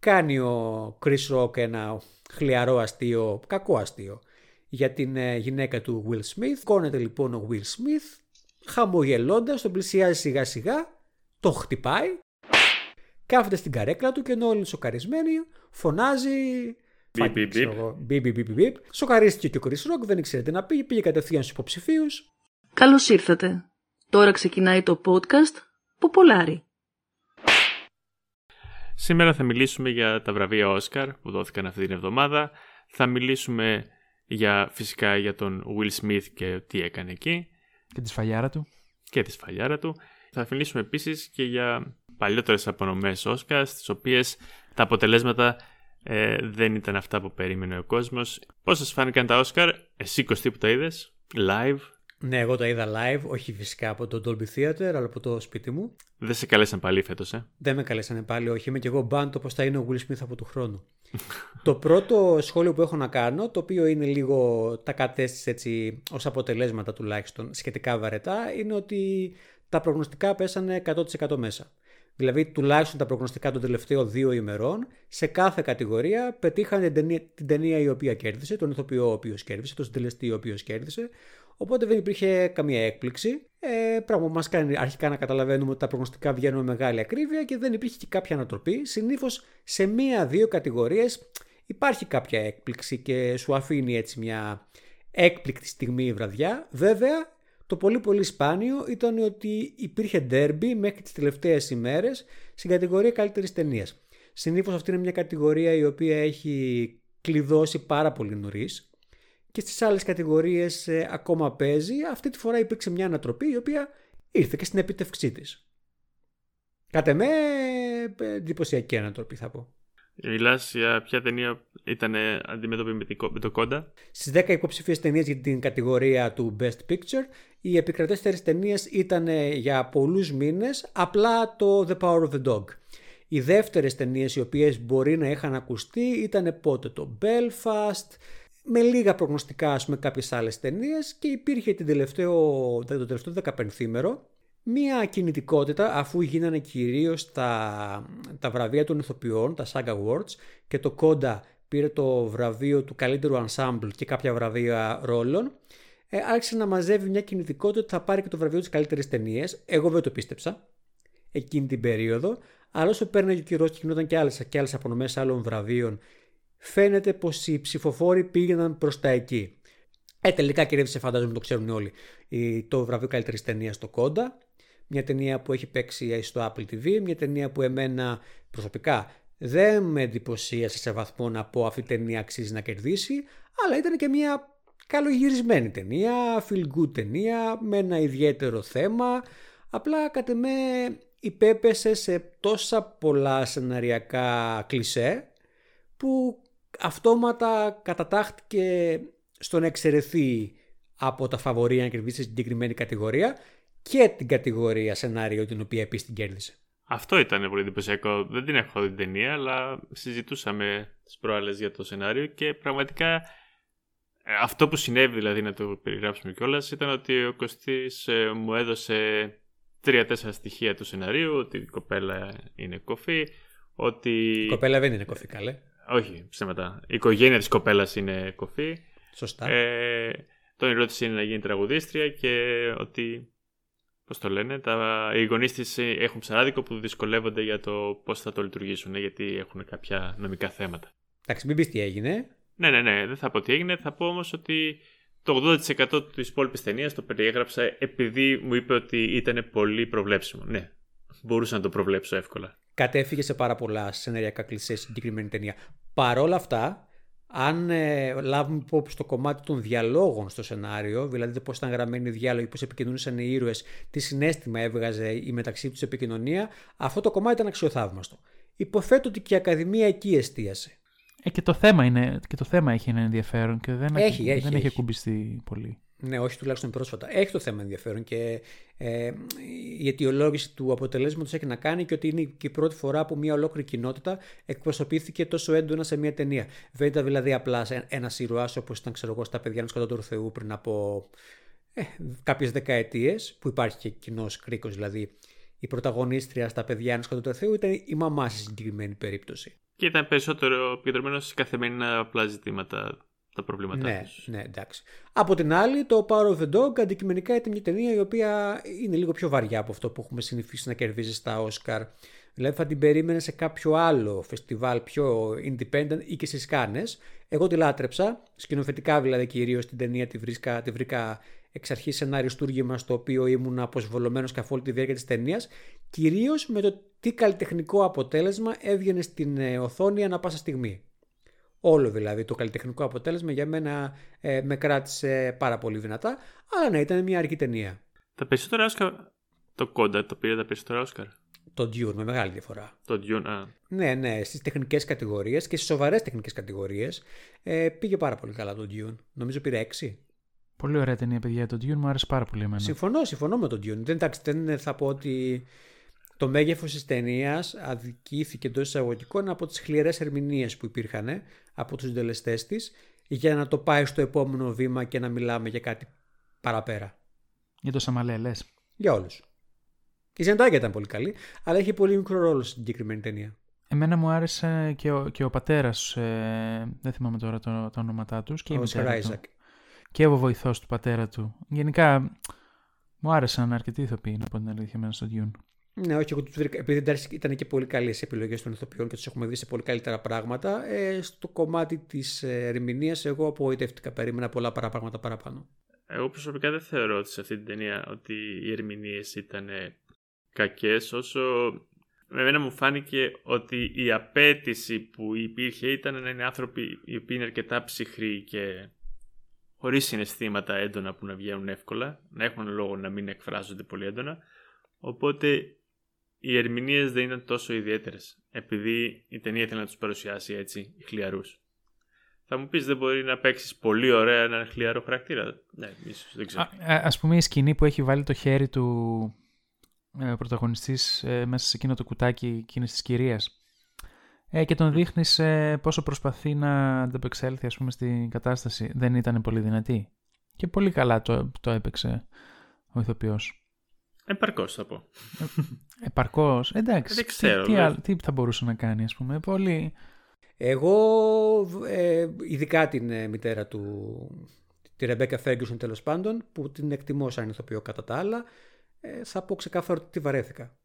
κάνει ο Chris Rock ένα χλιαρό αστείο, κακό αστείο για την ε, γυναίκα του Will Smith. Κόνεται λοιπόν ο Will Smith χαμογελώντας, τον πλησιάζει σιγά σιγά, το χτυπάει, κάθεται στην καρέκλα του και ενώ όλοι σοκαρισμένοι φωνάζει Μπιπ, Σοκαρίστηκε και ο Chris Rock, δεν ήξερε τι να πει, πήγε κατευθείαν στους υποψηφίους. Καλώς ήρθατε. Τώρα ξεκινάει το podcast Ποπολάρι. Σήμερα θα μιλήσουμε για τα βραβεία Όσκαρ που δόθηκαν αυτή την εβδομάδα. Θα μιλήσουμε για, φυσικά για τον Will Smith και τι έκανε εκεί. Και τη σφαλιάρα του. Και τη σφαλιάρα του. Θα μιλήσουμε επίσης και για παλιότερες απονομές Όσκαρ, στις οποίες τα αποτελέσματα ε, δεν ήταν αυτά που περίμενε ο κόσμος. Πώς σας φάνηκαν τα Όσκαρ, εσύ Κωστή που τα είδες, live, ναι, εγώ τα είδα live, όχι φυσικά από το Dolby Theater, αλλά από το σπίτι μου. Δεν σε καλέσαν πάλι φέτος, ε; Δεν με καλέσανε πάλι, όχι. Είμαι και εγώ μπάντο πώ θα είναι ο Will Smith από του χρόνου. το πρώτο σχόλιο που έχω να κάνω, το οποίο είναι λίγο τα κατέστησε έτσι ως αποτελέσματα τουλάχιστον σχετικά βαρετά, είναι ότι τα προγνωστικά πέσανε 100% μέσα. Δηλαδή, τουλάχιστον τα προγνωστικά των τελευταίων δύο ημερών, σε κάθε κατηγορία πετύχανε την ταινία, την ταινία η οποία κέρδισε, τον ηθοποιό ο οποίος κέρδισε, τον συντελεστή ο οποίος κέρδισε. Οπότε δεν υπήρχε καμία έκπληξη. Ε, πράγμα που μας κάνει αρχικά να καταλαβαίνουμε ότι τα προγνωστικά βγαίνουν με μεγάλη ακρίβεια και δεν υπήρχε και κάποια ανατροπή. Συνήθως σε μία-δύο κατηγορίες υπάρχει κάποια έκπληξη και σου αφήνει έτσι μια έκπληκτη στιγμή η βραδιά. Βέβαια, το πολύ πολύ σπάνιο ήταν ότι υπήρχε ντέρμπι μέχρι τις τελευταίες ημέρες στην κατηγορία καλύτερης ταινίας. Συνήθως αυτή είναι μια κατηγορία η οποία έχει κλειδώσει πάρα πολύ νωρίς και στις άλλες κατηγορίες ε, ακόμα παίζει. Αυτή τη φορά υπήρξε μια ανατροπή η οποία ήρθε και στην επίτευξή της. Κατ' εμέ ε, εντυπωσιακή ανατροπή θα πω. Μιλάς για ποια ταινία ήταν αντιμέτωπη με το κόντα; Στις 10 υποψηφίες ταινίες για την κατηγορία του Best Picture, οι επικρατέστερες ταινίες ήταν για πολλούς μήνες απλά το The Power of the Dog. Οι δεύτερες ταινίες οι οποίες μπορεί να είχαν ακουστεί ήταν πότε το Belfast, με λίγα προγνωστικά ας πούμε κάποιες άλλες ταινίες και υπήρχε την τελευταίο, το τελευταίο 15 μέρο μία κινητικότητα αφού γίνανε κυρίως τα, τα βραβεία των ηθοποιών, τα SAG Awards και το Κόντα πήρε το βραβείο του καλύτερου ensemble και κάποια βραβεία ρόλων ε, άρχισε να μαζεύει μια κινητικότητα ότι θα πάρει και το βραβείο της καλύτερης ταινίας. Εγώ δεν το πίστεψα εκείνη την περίοδο αλλά όσο παίρνει ο καιρό και γινόταν και άλλες, και άλλες απονομές άλλων βραβείων φαίνεται πως οι ψηφοφόροι πήγαιναν προς τα εκεί. Ε, τελικά κερδίσε, φαντάζομαι το ξέρουν όλοι, το βραβείο καλύτερης ταινίας στο Κόντα. Μια ταινία που έχει παίξει στο Apple TV, μια ταινία που εμένα προσωπικά δεν με εντυπωσίασε σε βαθμό να πω αυτή η ταινία αξίζει να κερδίσει, αλλά ήταν και μια καλογυρισμένη ταινία, feel good ταινία, με ένα ιδιαίτερο θέμα. Απλά κατ' εμέ υπέπεσε σε τόσα πολλά σεναριακά κλισέ που αυτόματα κατατάχθηκε στο να εξαιρεθεί από τα φαβορία να κερδίσει συγκεκριμένη κατηγορία και την κατηγορία σενάριο την οποία επίσης την κέρδισε. Αυτό ήταν πολύ εντυπωσιακό. Δεν την έχω δει την ταινία, αλλά συζητούσαμε τις προάλλες για το σενάριο και πραγματικά ε, αυτό που συνέβη, δηλαδή να το περιγράψουμε κιόλας, ήταν ότι ο Κωστής ε, μου έδωσε τρία-τέσσερα στοιχεία του σενάριου, ότι η κοπέλα είναι κοφή, ότι... Η κοπέλα δεν είναι κοφή, καλέ. Όχι, ψέματα. Η οικογένεια της κοπέλας είναι κοφή. Σωστά. Ε, το όνειρό της είναι να γίνει τραγουδίστρια και ότι. Πώς το λένε, τα, οι γονείς της έχουν ψαράδικο που δυσκολεύονται για το πώς θα το λειτουργήσουν, γιατί έχουν κάποια νομικά θέματα. Εντάξει, μην πεις τι έγινε. Ναι, ναι, ναι, δεν θα πω τι έγινε. Θα πω όμως ότι το 80% της υπόλοιπης ταινίας το περιέγραψα επειδή μου είπε ότι ήταν πολύ προβλέψιμο. Ναι, μπορούσα να το προβλέψω εύκολα. Κατέφυγε σε πάρα πολλά σενεριακά κλεισέ συγκεκριμένη ταινία. Παρόλα αυτά, αν ε, λάβουμε υπόψη το κομμάτι των διαλόγων στο σενάριο, δηλαδή πώς ήταν γραμμένοι οι διάλογοι, πώς επικοινωνούσαν οι ήρωες, τι συνέστημα έβγαζε η μεταξύ τους επικοινωνία, αυτό το κομμάτι ήταν αξιοθαύμαστο. Υποθέτω ότι και η Ακαδημία εκεί εστίασε. Ε, και, το θέμα είναι, και το θέμα έχει ένα ενδιαφέρον και δεν έχει, δεν έχει, έχει ακουμπιστεί πολύ. Ναι, όχι τουλάχιστον πρόσφατα. Έχει το θέμα ενδιαφέρον και ε, η αιτιολόγηση του αποτελέσματος έχει να κάνει και ότι είναι και η πρώτη φορά που μια ολόκληρη κοινότητα εκπροσωπήθηκε τόσο έντονα σε μια ταινία. Δεν ήταν δηλαδή απλά ένας ήρωα όπως ήταν ξέρω εγώ, στα παιδιά κατά του Θεού πριν από ε, κάποιες δεκαετίες, που υπάρχει και κοινός κρίκος δηλαδή. Η πρωταγωνίστρια στα παιδιά κατά του Θεού ήταν η μαμά στη συγκεκριμένη περίπτωση. Και ήταν περισσότερο επικεντρωμένο σε καθημερινά απλά ζητήματα τα προβλήματά Ναι, τους. ναι, εντάξει. Από την άλλη, το Power of the Dog αντικειμενικά ήταν μια ταινία η οποία είναι λίγο πιο βαριά από αυτό που έχουμε συνηθίσει να κερδίζει στα Oscar. Δηλαδή θα την περίμενες σε κάποιο άλλο φεστιβάλ πιο independent ή και στις Κάνες. Εγώ τη λάτρεψα, σκηνοθετικά δηλαδή κυρίως την ταινία τη βρήκα, τη βρήκα εξ αρχής σε ένα αριστούργημα στο οποίο ήμουν αποσβολωμένος καθ' όλη τη διάρκεια της ταινίας, κυρίως με το τι καλλιτεχνικό αποτέλεσμα έβγαινε στην ε, οθόνη ανα πάσα στιγμή. Όλο δηλαδή το καλλιτεχνικό αποτέλεσμα για μένα ε, με κράτησε πάρα πολύ δυνατά, αλλά ναι, ήταν μια αργή ταινία. Τα περισσότερα Όσκαρ. Το κόντα το πήρε τα περισσότερα Όσκαρ. Το Dune με μεγάλη διαφορά. Το Dune. Α, Ναι, ναι, στις τεχνικές κατηγορίες και στις σοβαρές τεχνικές κατηγορίες ε, πήγε πάρα πολύ καλά το Dune. Νομίζω πήρε 6. Πολύ ωραία ταινία, παιδιά. Το Dune μου άρεσε πάρα πολύ εμένα. Συμφωνώ, συμφωνώ με τον Dune. Δεν, εντάξει, δεν θα πω ότι το μέγεθος της ταινίας αδικήθηκε εντός εισαγωγικών από τις χλιαρές ερμηνείες που υπήρχαν ε, από τους συντελεστές της για να το πάει στο επόμενο βήμα και να μιλάμε για κάτι παραπέρα. Για το Σαλαμέ, λες. Για όλους. Η Ζεντάγια ήταν πολύ καλή, αλλά έχει πολύ μικρό ρόλο στην συγκεκριμένη ταινία. Εμένα μου άρεσε και ο, και ο πατέρας. Ε, δεν θυμάμαι τώρα το, τα ονόματά τους. Και η Ο μητέρα του. Όσκαρ Άιζακ. Και ο βοηθός του πατέρα του. Γενικά μου άρεσαν αρκετοί ηθοποιοί, να πω την αλήθεια, εμένα στο Dune. Ναι, όχι, εγώ τους βρήκα, επειδή εντάξει, ήταν και πολύ καλές οι επιλογές των ηθοποιών και τους έχουμε δει σε πολύ καλύτερα πράγματα. Ε, στο κομμάτι της ερμηνείας, εγώ απογοητεύτηκα. Περίμενα πολλά παρά πράγματα παραπάνω. Εγώ προσωπικά δεν θεωρώ ότι σε αυτή την ταινία ότι οι ερμηνείες ήταν κακές, όσο με μένα μου φάνηκε ότι η απέτηση που υπήρχε ήταν να είναι άνθρωποι οι οποίοι είναι αρκετά ψυχροί και χωρίς συναισθήματα έντονα που να βγαίνουν εύκολα, να έχουν λόγο να μην εκφράζονται πολύ έντονα. Οπότε οι ερμηνείες δεν ήταν τόσο ιδιαίτερες, επειδή η ταινία ήθελε να τους παρουσιάσει έτσι, χλιαρούς. Θα μου πεις, δεν μπορεί να παίξεις πολύ ωραία έναν χλιαρό χαρακτήρα; Ναι, ίσως δεν ξέρω. Α, α- ας πούμε η σκηνή που έχει βάλει το χέρι του ε, πρωταγωνιστής ε, μέσα σε εκείνο το κουτάκι εκείνης της κυρίας ε, και τον δείχνεις ε, πόσο προσπαθεί να ανταπεξέλθει ας πούμε στην κατάσταση. Δεν ήταν πολύ δυνατή. Και πολύ καλά το, το έπαιξε ο ηθοποιός. Επαρκώς θα πω. Επαρκώς. Εντάξει. Δεν ξέρω, τι, τι, δηλαδή. άλλο- τι θα μπορούσε να κάνει ας πούμε. Πολύ... Εγώ, ε, ειδικά την ε, μητέρα του, τη Ρεμπέκα Φέγγιουσον τέλος πάντων, που την εκτιμώ σαν ηθοποιό κατά τα άλλα, ε, θα πω ξεκάθαρα ότι τη βαρέθηκα.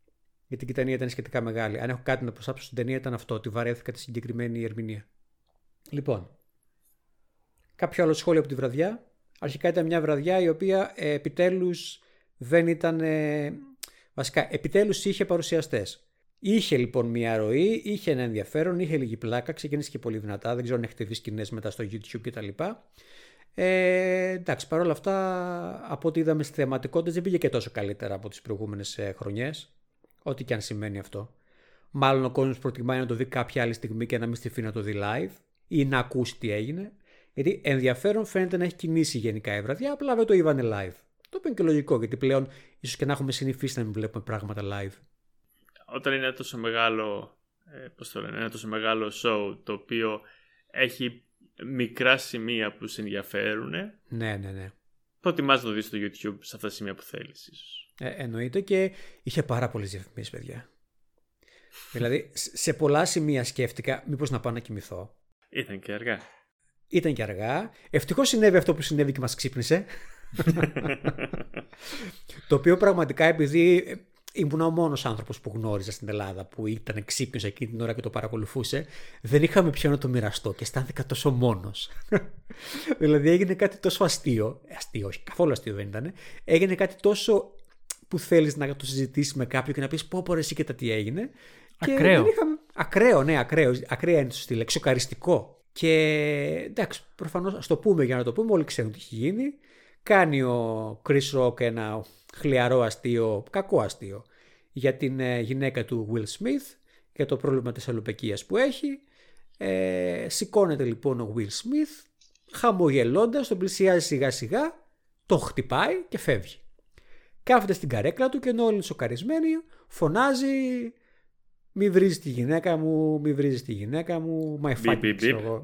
Γιατί και η ταινία ήταν σχετικά μεγάλη. Αν έχω κάτι να προσάψω στην ταινία ήταν αυτό, ότι βαρέθηκα τη συγκεκριμένη ερμηνεία. Λοιπόν, κάποιο άλλο σχόλιο από τη βραδιά. Αρχικά ήταν μια βραδιά η οποία ε, επιτέλους δεν ήταν... ε, βασικά, επιτέλους είχε παρουσιαστές. Είχε λοιπόν μια ροή, είχε ένα ενδιαφέρον, είχε λίγη πλάκα, ξεκίνησε και πολύ δυνατά. Δεν ξέρω αν έχετε δει σκηνές μετά στο YouTube κτλ. Ε, εντάξει, παρόλα αυτά, από ό,τι είδαμε στι θεματικότητε, δεν πήγε και τόσο καλύτερα από τις προηγούμενες χρονιές. Ό,τι και αν σημαίνει αυτό. Μάλλον ο κόσμος προτιμάει να το δει κάποια άλλη στιγμή και να μην στηθεί να το δει live ή να ακούσει τι έγινε. Γιατί ενδιαφέρον φαίνεται να έχει κινήσει γενικά η βραδιά, απλά δεν το είδανε live. Το οποίο είναι και λογικό, γιατί πλέον ίσως και να έχουμε συνηθίσει να μην βλέπουμε πράγματα live. Όταν είναι ένα τόσο μεγάλο, ε, πώς το λένε, ένα τόσο μεγάλο show το οποίο έχει μικρά σημεία που σε ενδιαφέρουν, Ναι, ναι, ναι. προτιμάς να το δεις στο YouTube σε αυτά τα σημεία που θέλεις ίσως. Ε, εννοείται και είχε πάρα πολλές διαφημίσεις, παιδιά. δηλαδή, σ- σε πολλά σημεία σκέφτηκα μήπως να πάω να κοιμηθώ. Ήταν και αργά. Ήταν και αργά. Ευτυχώς συνέβη αυτό που συνέβη και μας ξύπνησε. Το οποίο πραγματικά επειδή ε, ήμουν ο μόνος άνθρωπος που γνώριζα στην Ελλάδα που ήταν ξύπνιος εκείνη την ώρα και το παρακολουθούσε, δεν είχαμε ποιο να το μοιραστώ και αισθάνθηκα τόσο μόνος. δηλαδή έγινε κάτι τόσο αστείο, ε, αστείο όχι καθόλου αστείο δεν ήταν, έγινε κάτι τόσο που θέλεις να το συζητήσεις με κάποιον και να πεις πω πω ρε εσύ και τα τι έγινε. Και Ακραίο. δεν είχαμε... Ακραίο, ναι, ακραίο. Ακραία είναι το στυλ, εξοκαριστικό. Και εντάξει, προφανώς ας το πούμε για να το πούμε, όλοι ξέρουν τι έχει γίνει. Κάνει ο Chris Rock ένα χλιαρό αστείο, κακό αστείο, για την ε, γυναίκα του Will Smith, για το πρόβλημα της αλλοπαικίας που έχει. Ε, σηκώνεται λοιπόν ο Will Smith, χαμογελώντας, τον πλησιάζει σιγά σιγά, τον χτυπάει και φεύγει. Κάθεται στην καρέκλα του και ενώ όλοι είναι σοκαρισμένοι, φωνάζει μη βρίζεις τη γυναίκα μου, μη βρίζεις τη γυναίκα μου, my Μπιπ, fucking μπιπ, ξέρω μπιπ. εγώ,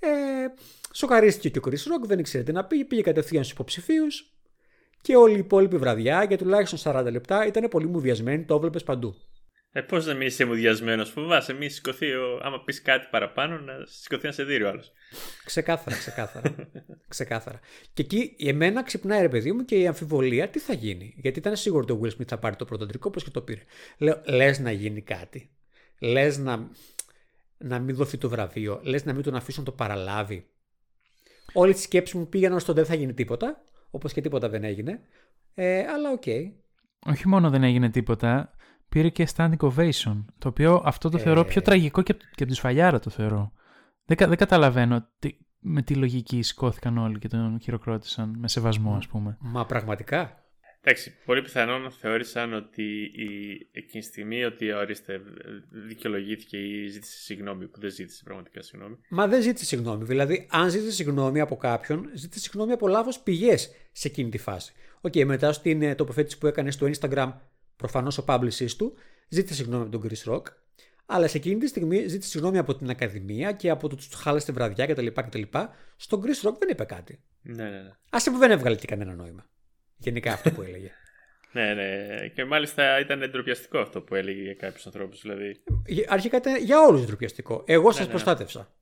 μπιπ, μπιπ, μπιπ, μπιπ. Ε, σοκαρίστηκε και ο Chris Rock, δεν ήξερε τι να πει, πήγε κατευθείαν στους υποψηφίους και όλη η υπόλοιπη βραδιά για τουλάχιστον 40 λεπτά ήταν πολύ μουδιασμένη, το έβλεπες παντού. Ε, Πώς να μην είσαι μουδιασμένος, φοβάσαι, μην σηκωθεί, ο... άμα πεις κάτι παραπάνω, να σηκωθεί να σε δει ο άλλος. Ξεκάθαρα, ξεκάθαρα. ξεκάθαρα. Και εκεί εμένα ξυπνάει ρε παιδί μου και η αμφιβολία τι θα γίνει; Γιατί ήταν σίγουρο ότι ο Will Smith θα πάρει το πρωτοτρικό, όπως και το πήρε. Λέω, λες να γίνει κάτι. Λες να, να μην δοθεί το βραβείο. Λες να μην τον αφήσουν το παραλάβει. Όλη τη σκέψη μου πήγαιναν στο δεν θα γίνει τίποτα. Όπως και τίποτα δεν έγινε. Ε, αλλά OK. Okay. Όχι μόνο δεν έγινε τίποτα, πήρε και standing ovation. Το οποίο αυτό το θεωρώ πιο Ε. τραγικό και, και από τη σφαλιάρα το θεωρώ. Δεν, κα- δεν καταλαβαίνω τι, με τι λογική σηκώθηκαν όλοι και τον χειροκρότησαν με σεβασμό, ας πούμε. Μα πραγματικά. Εντάξει, πολύ πιθανόν θεώρησαν ότι η, εκείνη τη στιγμή ότι ορίστε δικαιολογήθηκε ή ζήτησε συγγνώμη που δεν ζήτησε πραγματικά συγγνώμη. Μα δεν ζήτησε συγγνώμη. Δηλαδή, αν ζήτησε συγγνώμη από κάποιον, ζήτησε συγγνώμη από λάθος πηγές σε εκείνη τη φάση. Οκ, μετά στην ε, τοποθέτηση που έκανε στο Instagram, προφανώς ο publicist του, ζήτησε συγγνώμη από τον Chris Rock. Αλλά σε εκείνη τη στιγμή ζήτησε συγγνώμη από την Ακαδημία και από το τους χάλασε τη βραδιά κτλ. κτλ. Στον Chris Rock δεν είπε κάτι. Ναι, ναι, ναι. Άσε που δεν έβγαλε και κανένα νόημα. Γενικά αυτό που έλεγε. Ναι, ναι. Και μάλιστα ήταν ντροπιαστικό αυτό που έλεγε για κάποιους ανθρώπους. Δηλαδή, Αρχικά ήταν για όλους ντροπιαστικό. Εγώ σας ναι, ναι. προστάτευσα.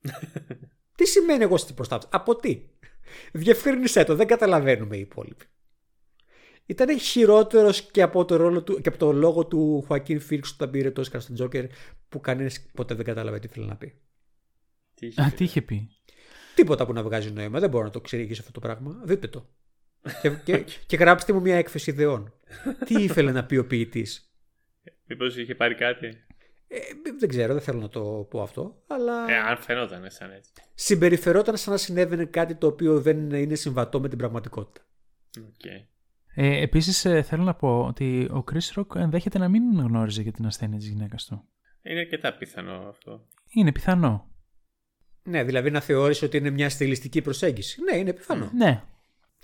τι σημαίνει εγώ σας προστάτευσα, από τι; Διευκρίνησέ το, δεν καταλαβαίνουμε οι υπόλοιποι. Ήταν χειρότερος και από το, ρόλο του, και από το λόγο του Χουακίν Φίλξ όταν πήρε το Όσκαρ στον Τζόκερ που κανένας ποτέ δεν κατάλαβε τι θέλει να πει. τι είχε Α, πει, τι είχε πει; Τίποτα που να βγάζει νόημα, δεν μπορώ να το εξηγήσω αυτό το πράγμα. Δείτε το. Και, και, και γράψτε μου μια έκθεση ιδεών. τι ήθελε να πει ο ποιητής; Μήπως είχε πάρει κάτι; Ε, δεν ξέρω, δεν θέλω να το πω αυτό, αλλά Ε, αν φαινόταν σαν έτσι. συμπεριφερόταν σαν να συνέβαινε κάτι το οποίο δεν είναι συμβατό με την πραγματικότητα. Οκ. Ε, Επίσης, θέλω να πω ότι ο Chris Rock ενδέχεται να μην γνώριζε για την ασθένεια της γυναίκας του. Είναι αρκετά πιθανό αυτό. Είναι πιθανό. Ναι, δηλαδή να θεώρησε ότι είναι μια στιλιστική προσέγγιση. Ναι, είναι πιθανό. Ναι.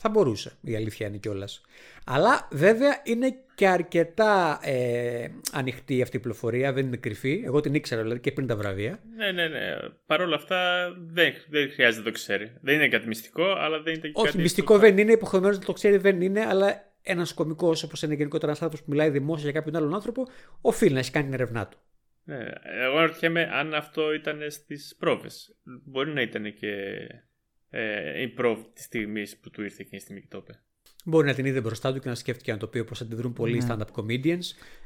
Θα μπορούσε, η αλήθεια είναι κιόλας. Αλλά βέβαια είναι και αρκετά ε, ανοιχτή αυτή η πληροφορία, δεν είναι κρυφή. Εγώ την ήξερα δηλαδή και πριν τα βραβεία. Ναι, ναι, ναι. Παρ' όλα αυτά δεν, δεν χρειάζεται να το ξέρει. Δεν είναι κάτι μυστικό, αλλά δεν είναι και Όχι, κάτι μυστικό που- δεν είναι, υποχρεωμένος να το ξέρει δεν είναι, αλλά ένας κωμικός όπως είναι γενικότερα ένας άνθρωπος που μιλάει δημόσια για κάποιον άλλον άνθρωπο, οφείλει να έχει κάνει την ερευνά του. Ναι, εγώ αναρωτιέμαι αν αυτό ήταν στις πρόβες. Μπορεί να ήταν και ε, η πρόβ της στιγμής που του ήρθε εκείνη τη στιγμή και το είπε. Μπορεί να την είδε μπροστά του και να σκέφτηκε να το πει όπως αντιδρούν πολλοί Ναι. stand-up comedians.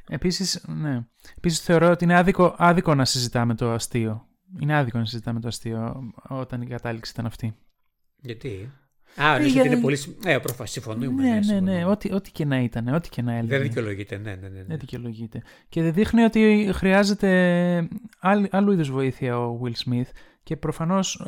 Επίσης, ναι. Επίσης θεωρώ ότι είναι άδικο, άδικο να συζητάμε το αστείο. Είναι άδικο να συζητάμε το αστείο όταν η κατάληξη ήταν αυτή. Γιατί; Α, εννοείς για- ότι είναι πολύ. συμ- Ε, προφανώ συμφωνούμε. ναι, ναι, συμφωνούμε. ναι. Ό,τι, ό,τι και να ήταν, ό,τι και να έλεγε. Δεν δικαιολογείται, ναι, ναι, ναι. ναι. Δεν δικαιολογείται. Και δείχνει ότι χρειάζεται άλλη- άλλου είδους βοήθεια ο Will Smith και προφανώς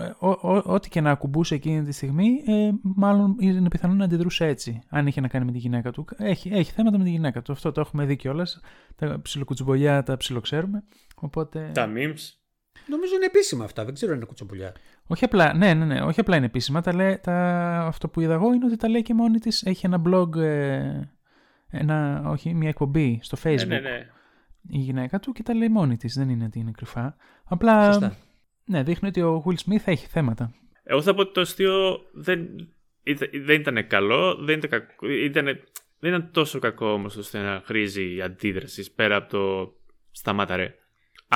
ό,τι και να ακουμπούσε εκείνη τη στιγμή, ε, μάλλον είναι πιθανό να αντιδρούσε έτσι. Αν είχε να κάνει με τη γυναίκα του. Έχει, έχει θέματα με τη γυναίκα του. Αυτό το έχουμε δει κιόλας. Τα ψιλοκουτσουμπολιά τα ψιλοξέρουμε. Οπότε. Τα memes. Νομίζω είναι επίσημα αυτά, δεν ξέρω αν είναι κουτσομπουλιά. Όχι απλά, ναι, ναι, ναι, όχι απλά είναι επίσημα. Τα λέει, τα, αυτό που είδα εγώ είναι ότι τα λέει και μόνη της. Έχει ένα blog, ε, ένα, όχι, μια εκπομπή στο Facebook Ναι, ναι, ναι. η γυναίκα του και τα λέει μόνη της. Δεν είναι ότι είναι κρυφά. Απλά. Σωστά. Ναι, δείχνει ότι ο Will Smith έχει θέματα. Εγώ θα πω ότι το αστείο δεν, ήταν- δεν ήταν καλό, δεν ήταν, κακό, ήταν, δεν ήταν τόσο κακό όμως ώστε να χρήζει αντίδραση πέρα από το σταμάτα ρε.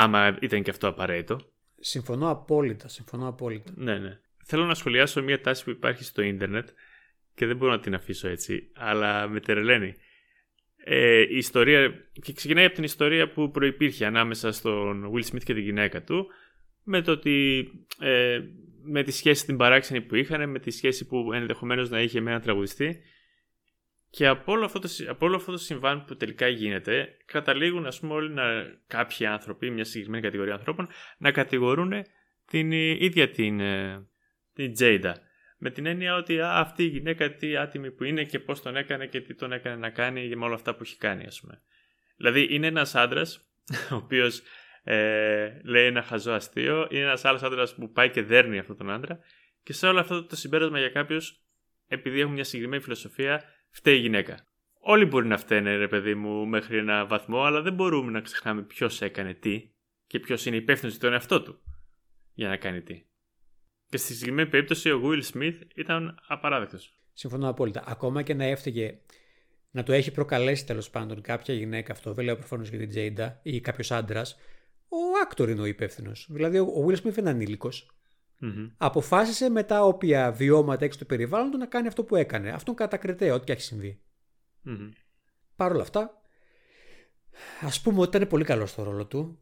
Άμα ήταν και αυτό απαραίτητο. Συμφωνώ απόλυτα, συμφωνώ απόλυτα. Ναι, ναι. Θέλω να σχολιάσω μια τάση που υπάρχει στο ίντερνετ και δεν μπορώ να την αφήσω έτσι, αλλά με τερελαίνει. Ε, η ιστορία, και ξεκινάει από την ιστορία που προϋπήρχε ανάμεσα στον Will Smith και τη γυναίκα του, με το ότι ε, με τη σχέση την παράξενη που είχαν, με τη σχέση που ενδεχομένως να είχε με έναν τραγουδιστή και από όλο, αυτό το, συ- από όλο αυτό το συμβάν που τελικά γίνεται, καταλήγουν ας πούμε όλοι να, κάποιοι άνθρωποι, μια συγκεκριμένη κατηγορία ανθρώπων, να κατηγορούν την ε, ίδια την, ε, την Τζέιντα. Με την έννοια ότι α, αυτή η γυναίκα τι άτιμη που είναι και πώς τον έκανε και τι τον έκανε να κάνει με όλα αυτά που έχει κάνει ας πούμε. Δηλαδή είναι ένας άντρας ο οποίος ε, λέει ένα χαζό αστείο, είναι ένας άλλος άντρας που πάει και δέρνει αυτόν τον άντρα και σε όλο αυτό το συμπέρασμα για κάποιους επειδή έχουν μια συγκεκριμένη φιλοσοφία φταίει η γυναίκα. Όλοι μπορεί να φταίνε ρε παιδί μου μέχρι ένα βαθμό αλλά δεν μπορούμε να ξεχνάμε ποιος έκανε τι και ποιος είναι υπεύθυνος για τον εαυτό του για να κάνει τι. Και στη συγκεκριμένη περίπτωση ο Will Smith ήταν απαράδεκτος. Συμφωνώ απόλυτα. Ακόμα και να έφταιγε. να το έχει προκαλέσει τέλος πάντων κάποια γυναίκα αυτό, δεν λέω προφανώς για την Τζέιντα ή κάποιος άντρας, ο actor είναι ο υπεύθυνος. Δηλαδή ο Will Smith είναι ενήλικος. Μμμ. Αποφάσισε με τα όποια βιώματα έξω του περιβάλλον του να κάνει αυτό που έκανε. Αυτό είναι κατακριτέο, ό,τι και έχει συμβεί. Μμμ. Παρ' όλα αυτά, ας πούμε ότι ήταν πολύ καλός στο ρόλο του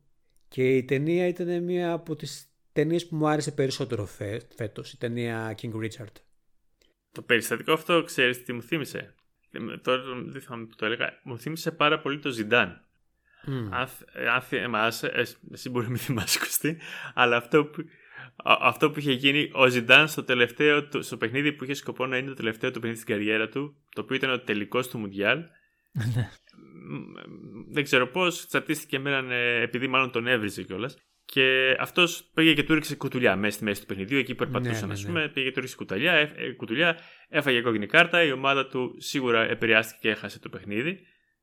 και η ταινία ήταν μία από τις ταινίες που μου άρεσε περισσότερο φε, φέτος, η ταινία King Richard. Το περιστατικό αυτό, ξέρεις τι μου θύμισε; Ε, με- Τώρα δεν θυμάμαι που το έλεγα. Μου θύμισε πάρα πολύ το Ζιντάν. Μμ. Αν, θ- ε, αν θυμάσαι, ε, εσύ μπορεί να μην θυμάσαι Κωστή, αλλά αυτό που, α- αυτό που είχε γίνει ο Ζιντάν στο, τελευταίο, του- στο παιχνίδι που είχε σκοπό να είναι το τελευταίο του παιχνίδι στην καριέρα του, το οποίο ήταν ο τελικός του Μουντιάλ, Ναι. μ, δεν ξέρω πώς, τσατίστηκε με έναν, ε, επειδή μάλλον τον έβριζε κιόλας. Και αυτός πήγε και του ρίξε κουτουλιά μέσα στη μέση του παιχνιδιού, εκεί που περπατούσαν, ναι, ας ναι. πούμε. Πήγε και του ρίξε κουτουλιά, ε, ε, κουτουλιά, έφαγε κόκκινη κάρτα. Η ομάδα του σίγουρα επηρεάστηκε και έχασε το παιχνίδι,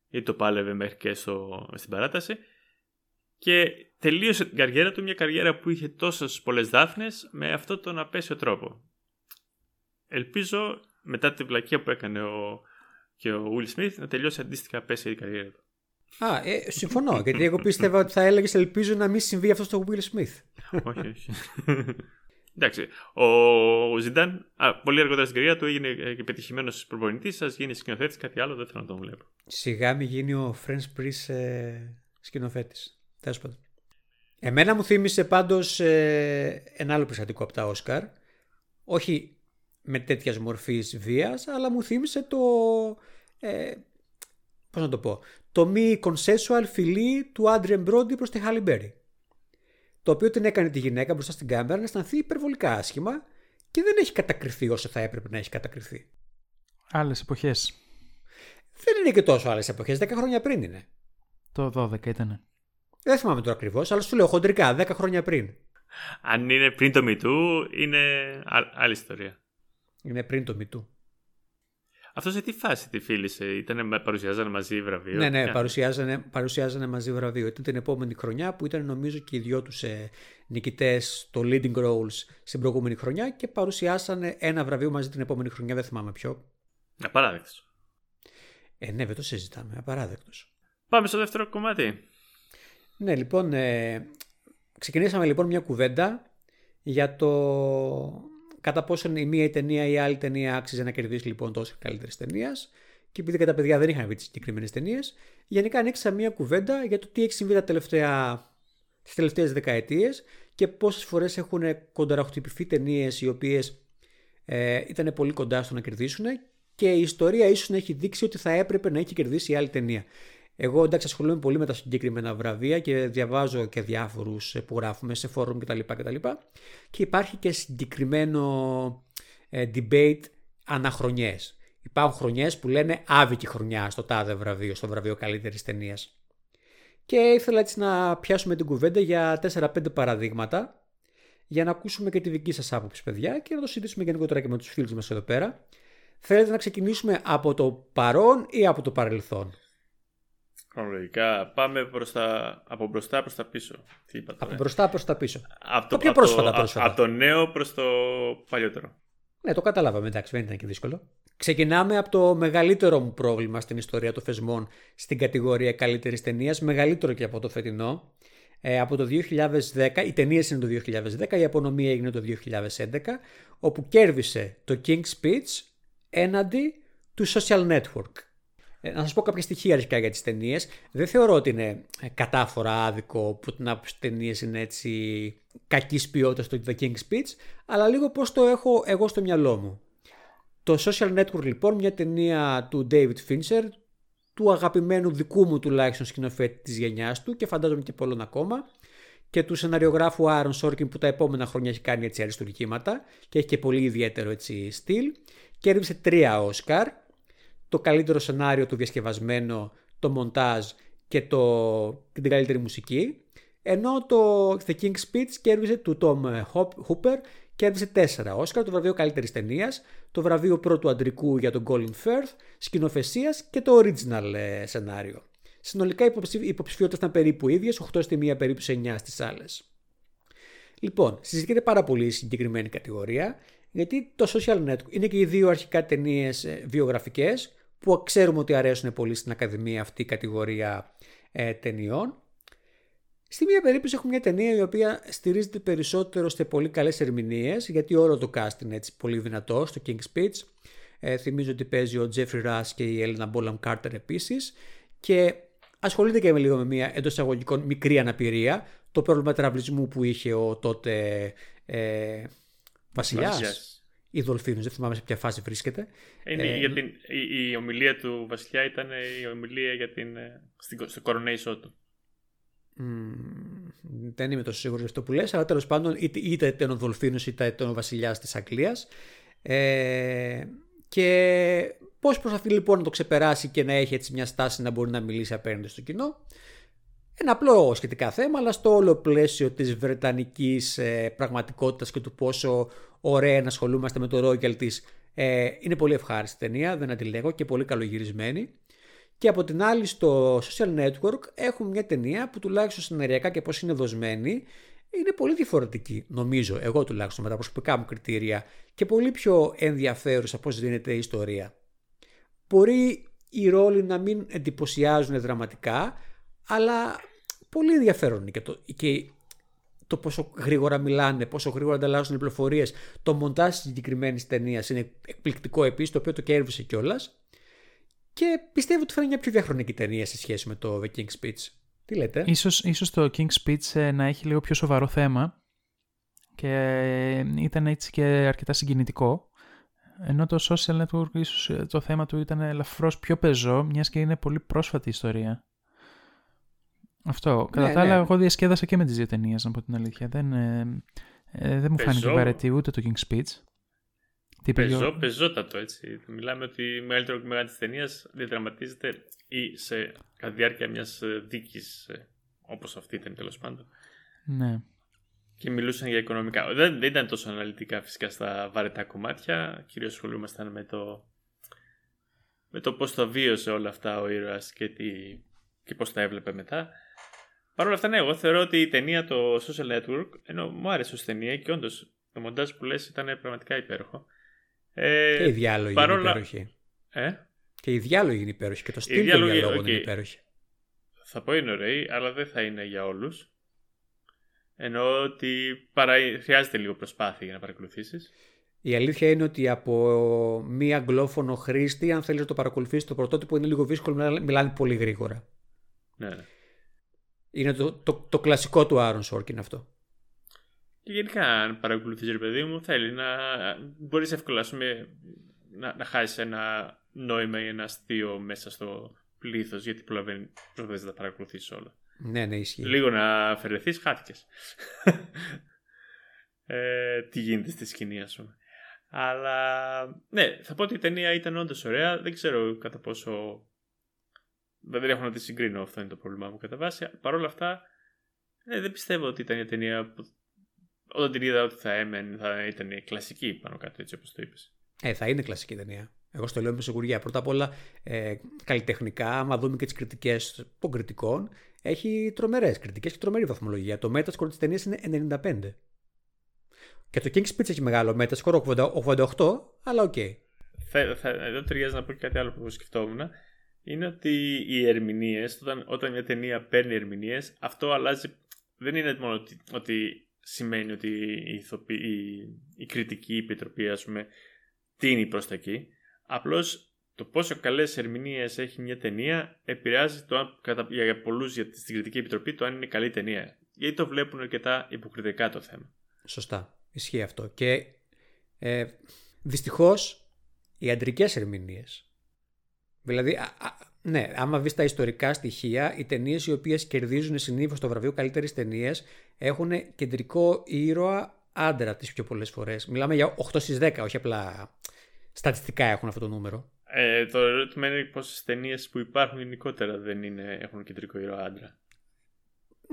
ή το πάλευε μέχρι και στο, στην παράταση. Και τελείωσε την καριέρα του, μια καριέρα που είχε τόσες πολλές δάφνες, με αυτόν τον απέσιο τρόπο. Ελπίζω μετά την βλακεία που έκανε ο, και ο Will Smith να τελειώσει αντίστοιχα απέσια η καριέρα του. Α, ε, συμφωνώ, γιατί εγώ πίστευα ότι θα έλεγες ελπίζω να μην συμβεί αυτό στο Will Smith. όχι, όχι. Εντάξει. Ο Ζιντάν α, πολύ αργότερα στην καριέρα του έγινε ε, και πετυχημένο προπονητής. Σας γίνει σκηνοθέτης, κάτι άλλο δεν θέλω να τον βλέπω. Σιγά μην γίνει ο French Prince ε, σκηνοθέτης. Τέλος πάντων. Εμένα μου θύμισε πάντως ε, ένα άλλο περιστατικό από τα Όσκαρ. Όχι με τέτοιας μορφής βίας, αλλά μου θύμισε το. Ε, Πώς να το πω. Το μη consensual φιλί του Άντριεν Μπρόντι προς τη Χάλι Μπέρι. Το οποίο την έκανε τη γυναίκα μπροστά στην κάμερα να αισθανθεί υπερβολικά άσχημα και δεν έχει κατακριθεί όσο θα έπρεπε να έχει κατακριθεί. Άλλες εποχές. Δεν είναι και τόσο άλλες εποχές, 10 χρόνια πριν είναι. Το 12 ήταν. Δεν θυμάμαι τώρα ακριβώς, αλλά σου λέω χοντρικά 10 χρόνια πριν. Αν είναι πριν το MeToo, είναι α- άλλη ιστορία. Είναι πριν το Μητού. Αυτό σε τι φάση τη φίλησε, ήταν, παρουσιάζανε μαζί βραβείο; Ναι, ναι, Ποια; παρουσιάζανε, παρουσιάζανε μαζί βραβείο. Ήταν την επόμενη χρονιά που ήταν νομίζω και οι δυο τους ε, νικητές στο leading roles στην προηγούμενη χρονιά και παρουσιάσανε ένα βραβείο μαζί την επόμενη χρονιά. Δεν θυμάμαι ποιο. Απαράδεκτος. Ε, ναι, δεν το συζητάμε. Απαράδεκτος. Πάμε στο δεύτερο κομμάτι. Ναι, λοιπόν, ε, ξεκινήσαμε λοιπόν μια κουβέντα για το κατά πόσον η μία η ταινία ή η άλλη ταινία άξιζε να κερδίσει λοιπόν τόσο καλύτερη ταινία. Και επειδή και τα παιδιά δεν είχαν δει τις συγκεκριμένες ταινίες, γενικά ανοίξαμε μια κουβέντα για το τι έχει συμβεί τα τελευταία, τις τελευταίες δεκαετίες και πόσες φορές έχουν κονταραχτυπηθεί ταινίες οι οποίες ε, ήταν πολύ κοντά στο να κερδίσουν και η ιστορία ίσως να έχει δείξει ότι θα έπρεπε να έχει κερδίσει η άλλη ταινία. Εγώ εντάξει ασχολούμαι πολύ με τα συγκεκριμένα βραβεία και διαβάζω και διάφορους που γράφουμε σε φόρουμ κτλ. κτλ. Και υπάρχει και συγκεκριμένο ε, debate αναχρονιές. Υπάρχουν χρονιές που λένε άβικη χρονιά στο τάδε βραβείο, στο βραβείο καλύτερης ταινίας. Και ήθελα έτσι να πιάσουμε την κουβέντα για 4-5 παραδείγματα για να ακούσουμε και τη δική σας άποψη παιδιά και να το συζητήσουμε γενικότερα και με τους φίλους μας εδώ πέρα. Θέλετε να ξεκινήσουμε από το παρόν ή από το παρελθόν; Χρονολογικά πάμε προς τα... από μπροστά προς τα πίσω. Τι είπα τώρα. Από μπροστά προς τα πίσω. Από το πιο πρόσφατα, από, πρόσφατα. Από το νέο προς το παλιότερο. Ναι, το καταλάβαμε, εντάξει, δεν ήταν και δύσκολο. Ξεκινάμε από το μεγαλύτερο μου πρόβλημα στην ιστορία των θεσμών στην κατηγορία καλύτερης ταινίας, μεγαλύτερο και από το φετινό. Ε, από το 2010, οι ταινίες είναι το 2010, η απονομία έγινε το 2011, όπου κέρδισε το King's Speech έναντι του Social Network. Ε, να σας πω κάποια στοιχεία αρχικά για τις ταινίες. Δεν θεωρώ ότι είναι ε, κατάφορα άδικο που την άποψη ταινίες είναι έτσι κακής ποιότητας το The King's Speech, αλλά λίγο πώς το έχω εγώ στο μυαλό μου. Το Social Network λοιπόν, μια ταινία του David Fincher, του αγαπημένου δικού μου τουλάχιστον σκηνοθέτη της γενιάς του και φαντάζομαι και πολλών ακόμα και του σεναριογράφου Aaron Sorkin που τα επόμενα χρόνια έχει κάνει έτσι αριστουργήματα και έχει και πολύ ιδιαίτερο έτσι στυλ. Κέρδισε τρία Oscar, το καλύτερο σενάριο, το διασκευασμένο, το μοντάζ και το, και την καλύτερη μουσική. Ενώ το The King's Speech κέρδισε του Tom Hooper κέρδισε 4 Όσκαρ, το βραβείο καλύτερης ταινίας, το βραβείο πρώτου αντρικού για τον Colin Firth, σκηνοθεσίας και το original ε, σενάριο. Συνολικά οι υποψηφιότητε ήταν περίπου ίδιε, 8 στη μία, περίπου σε 9 στις άλλες. Λοιπόν, συζητιέται πάρα πολύ η συγκεκριμένη κατηγορία, γιατί το Social Network είναι και οι δύο αρχικά ταινίες βιογραφικές που ξέρουμε ότι αρέσουν πολύ στην Ακαδημία αυτή η κατηγορία ε, ταινιών. Στη μία περίπτωση έχουμε μια ταινία η οποία στηρίζεται περισσότερο σε πολύ καλές ερμηνείες γιατί όλο το cast είναι έτσι πολύ δυνατό στο King's Speech. Ε, θυμίζω ότι παίζει ο Jeffrey Rush και η Έλενα Μπόλαμ Κάρτερ επίσης και ασχολείται και με λίγο με μια εντός εισαγωγικών μικρή αναπηρία. Το πρόβλημα τραυλισμού που είχε ο τότε ε, βασιλιάς. Ή Δολφίνο, δεν θυμάμαι σε ποια φάση βρίσκεται. Είναι ε, για την, η, η, ομιλία του Βασιλιά ήταν η ομιλία για την, ε, στο coronation του. Mm, δεν είμαι τόσο σίγουρος για αυτό που λες, αλλά τέλος πάντων είτε, είτε ήταν ο Δολφίνος είτε ήταν ο Βασιλιάς της Αγγλίας. Ε, και πώς προσπαθεί λοιπόν να το ξεπεράσει και να έχει έτσι μια στάση να μπορεί να μιλήσει απέναντι στο κοινό. Ένα απλό σχετικά θέμα, αλλά στο όλο πλαίσιο της βρετανικής ε, πραγματικότητας και του πόσο ωραία να ασχολούμαστε με το Royal της ε, είναι πολύ ευχάριστη ταινία, δεν αντιλέγω και πολύ καλογυρισμένη. Και από την άλλη στο social network έχουμε μια ταινία που τουλάχιστον σενεριακά και πώς είναι δοσμένη είναι πολύ διαφορετική, νομίζω, εγώ τουλάχιστον με τα προσωπικά μου κριτήρια και πολύ πιο ενδιαφέρουσα πώς δίνεται η ιστορία. Μπορεί οι ρόλοι να μην εντυπωσιάζουν δραματικά, αλλά πολύ ενδιαφέρον και το, και το πόσο γρήγορα μιλάνε, πόσο γρήγορα ανταλλάσσουν πληροφορίες. Το μοντάζ της συγκεκριμένης ταινίας είναι εκπληκτικό επίσης, το οποίο το κέρδισε κιόλας. Και πιστεύω ότι θα είναι μια πιο διαχρονική ταινία σε σχέση με το The King's Speech. Τι λέτε; Ίσως, ίσως το King's Speech ε, να έχει λίγο πιο σοβαρό θέμα και ε, ήταν έτσι και αρκετά συγκινητικό. Ενώ το social network ίσως ε, το θέμα του ήταν ελαφρώς πιο πεζό, μιας και είναι πολύ πρόσφατη ιστορία. Αυτό. Κατά ναι, τα άλλα, ναι. εγώ διασκέδασα και με τις δύο ταινίες, να πω την αλήθεια. Δεν, ε, δεν μου φάνηκε βαρετή ούτε το King's Speech. Τι Πεζό, πεζότατο έτσι. Μιλάμε ότι η μεγαλύτερο μεγάλη της ταινίας διαδραματίζεται ή σε κατά διάρκεια μιας ε, δίκης, ε, όπως αυτή ήταν τέλος πάντων. Ναι. Και μιλούσαν για οικονομικά. Δεν, δεν ήταν τόσο αναλυτικά φυσικά στα βαρετά κομμάτια. Κυρίως ασχολούμασταν με το, με το πώς τα βίωσε όλα αυτά ο ήρωας και, και πώς τα έβλεπε μετά. Παρ' όλα αυτά, ναι, εγώ θεωρώ ότι η ταινία το Social Network, ενώ μου άρεσε ως ταινία και όντως το μοντάζ που λες ήταν πραγματικά υπέροχο. Ε, και η διάλογη παρόλα... είναι υπέροχη. Ε; Και η διάλογη είναι υπέροχη και το στυλ των διαλόγων okay. είναι υπέροχη. Θα πω είναι ωραίοι, αλλά δεν θα είναι για όλους. Εννοώ ότι παρα... χρειάζεται λίγο προσπάθεια για να παρακολουθήσεις. Η αλήθεια είναι ότι από μία αγγλόφωνο χρήστη, αν θέλεις να το παρακολουθήσεις το πρωτότυπο, είναι λίγο δύσκολο να μιλάνε πολύ γρήγορα. Ναι, ναι. Είναι το, το, το κλασικό του Άρον Σόρκιν αυτό. Και γενικά, αν παρακολουθείς, ρε παιδί μου, θέλει να. Μπορείς εύκολα να, να χάσεις ένα νόημα ή ένα αστείο μέσα στο πλήθος, γιατί προλαβαίνει να τα παρακολουθήσεις όλα. Ναι, ναι, ισχύει. Λίγο να αφαιρεθείς, χάθηκες. ε, τι γίνεται στη σκηνή, ας πούμε. Αλλά ναι, θα πω ότι η ταινία ήταν όντως ωραία. Δεν ξέρω κατά πόσο. Δεν έχω να τη συγκρίνω, αυτό είναι το πρόβλημά μου κατά βάση. Παρ' όλα αυτά, ναι, δεν πιστεύω ότι ήταν μια ταινία που όταν την είδα ότι θα έμενε, θα ήταν κλασική πάνω κάτω έτσι όπως το είπες. Ε, θα είναι κλασική ταινία. Εγώ στο λέω με σιγουριά. Πρώτα απ' όλα, ε, καλλιτεχνικά, άμα δούμε και τις κριτικές των κριτικών, έχει τρομερές κριτικές και τρομερή βαθμολογία. Το Metascore της ταινίας είναι 95. Και το King's Speech έχει μεγάλο Metascore, 88, αλλά OK. Okay. Θα, θα, εδώ ταιριάζει να πω και κάτι άλλο που σκεφτόμουν. Είναι ότι οι ερμηνείες, όταν, όταν μια ταινία παίρνει ερμηνείες, αυτό αλλάζει. Δεν είναι μόνο ότι, ότι σημαίνει ότι η, η, η κριτική επιτροπή ας πούμε τίνει προς τα εκεί. Απλώς το πόσο καλές ερμηνείες έχει μια ταινία επηρεάζει το, κατά, για πολλούς για την κριτική επιτροπή το αν είναι καλή ταινία. Γιατί το βλέπουν αρκετά υποκριτικά το θέμα. Σωστά. Ισχύει αυτό. Και ε, δυστυχώς οι αντρικές ερμηνείες δηλαδή ναι, άμα βρεις τα ιστορικά στοιχεία, οι ταινίες οι οποίες κερδίζουν συνήθως το βραβείο καλύτερη ταινία έχουν κεντρικό ήρωα άντρα τις πιο πολλές φορές. Μιλάμε για 8 στις 10, όχι απλά στατιστικά έχουν αυτό το νούμερο. Ε, το ερώτημα είναι πόσε ταινίες που υπάρχουν γενικότερα δεν είναι, έχουν κεντρικό ήρωα άντρα.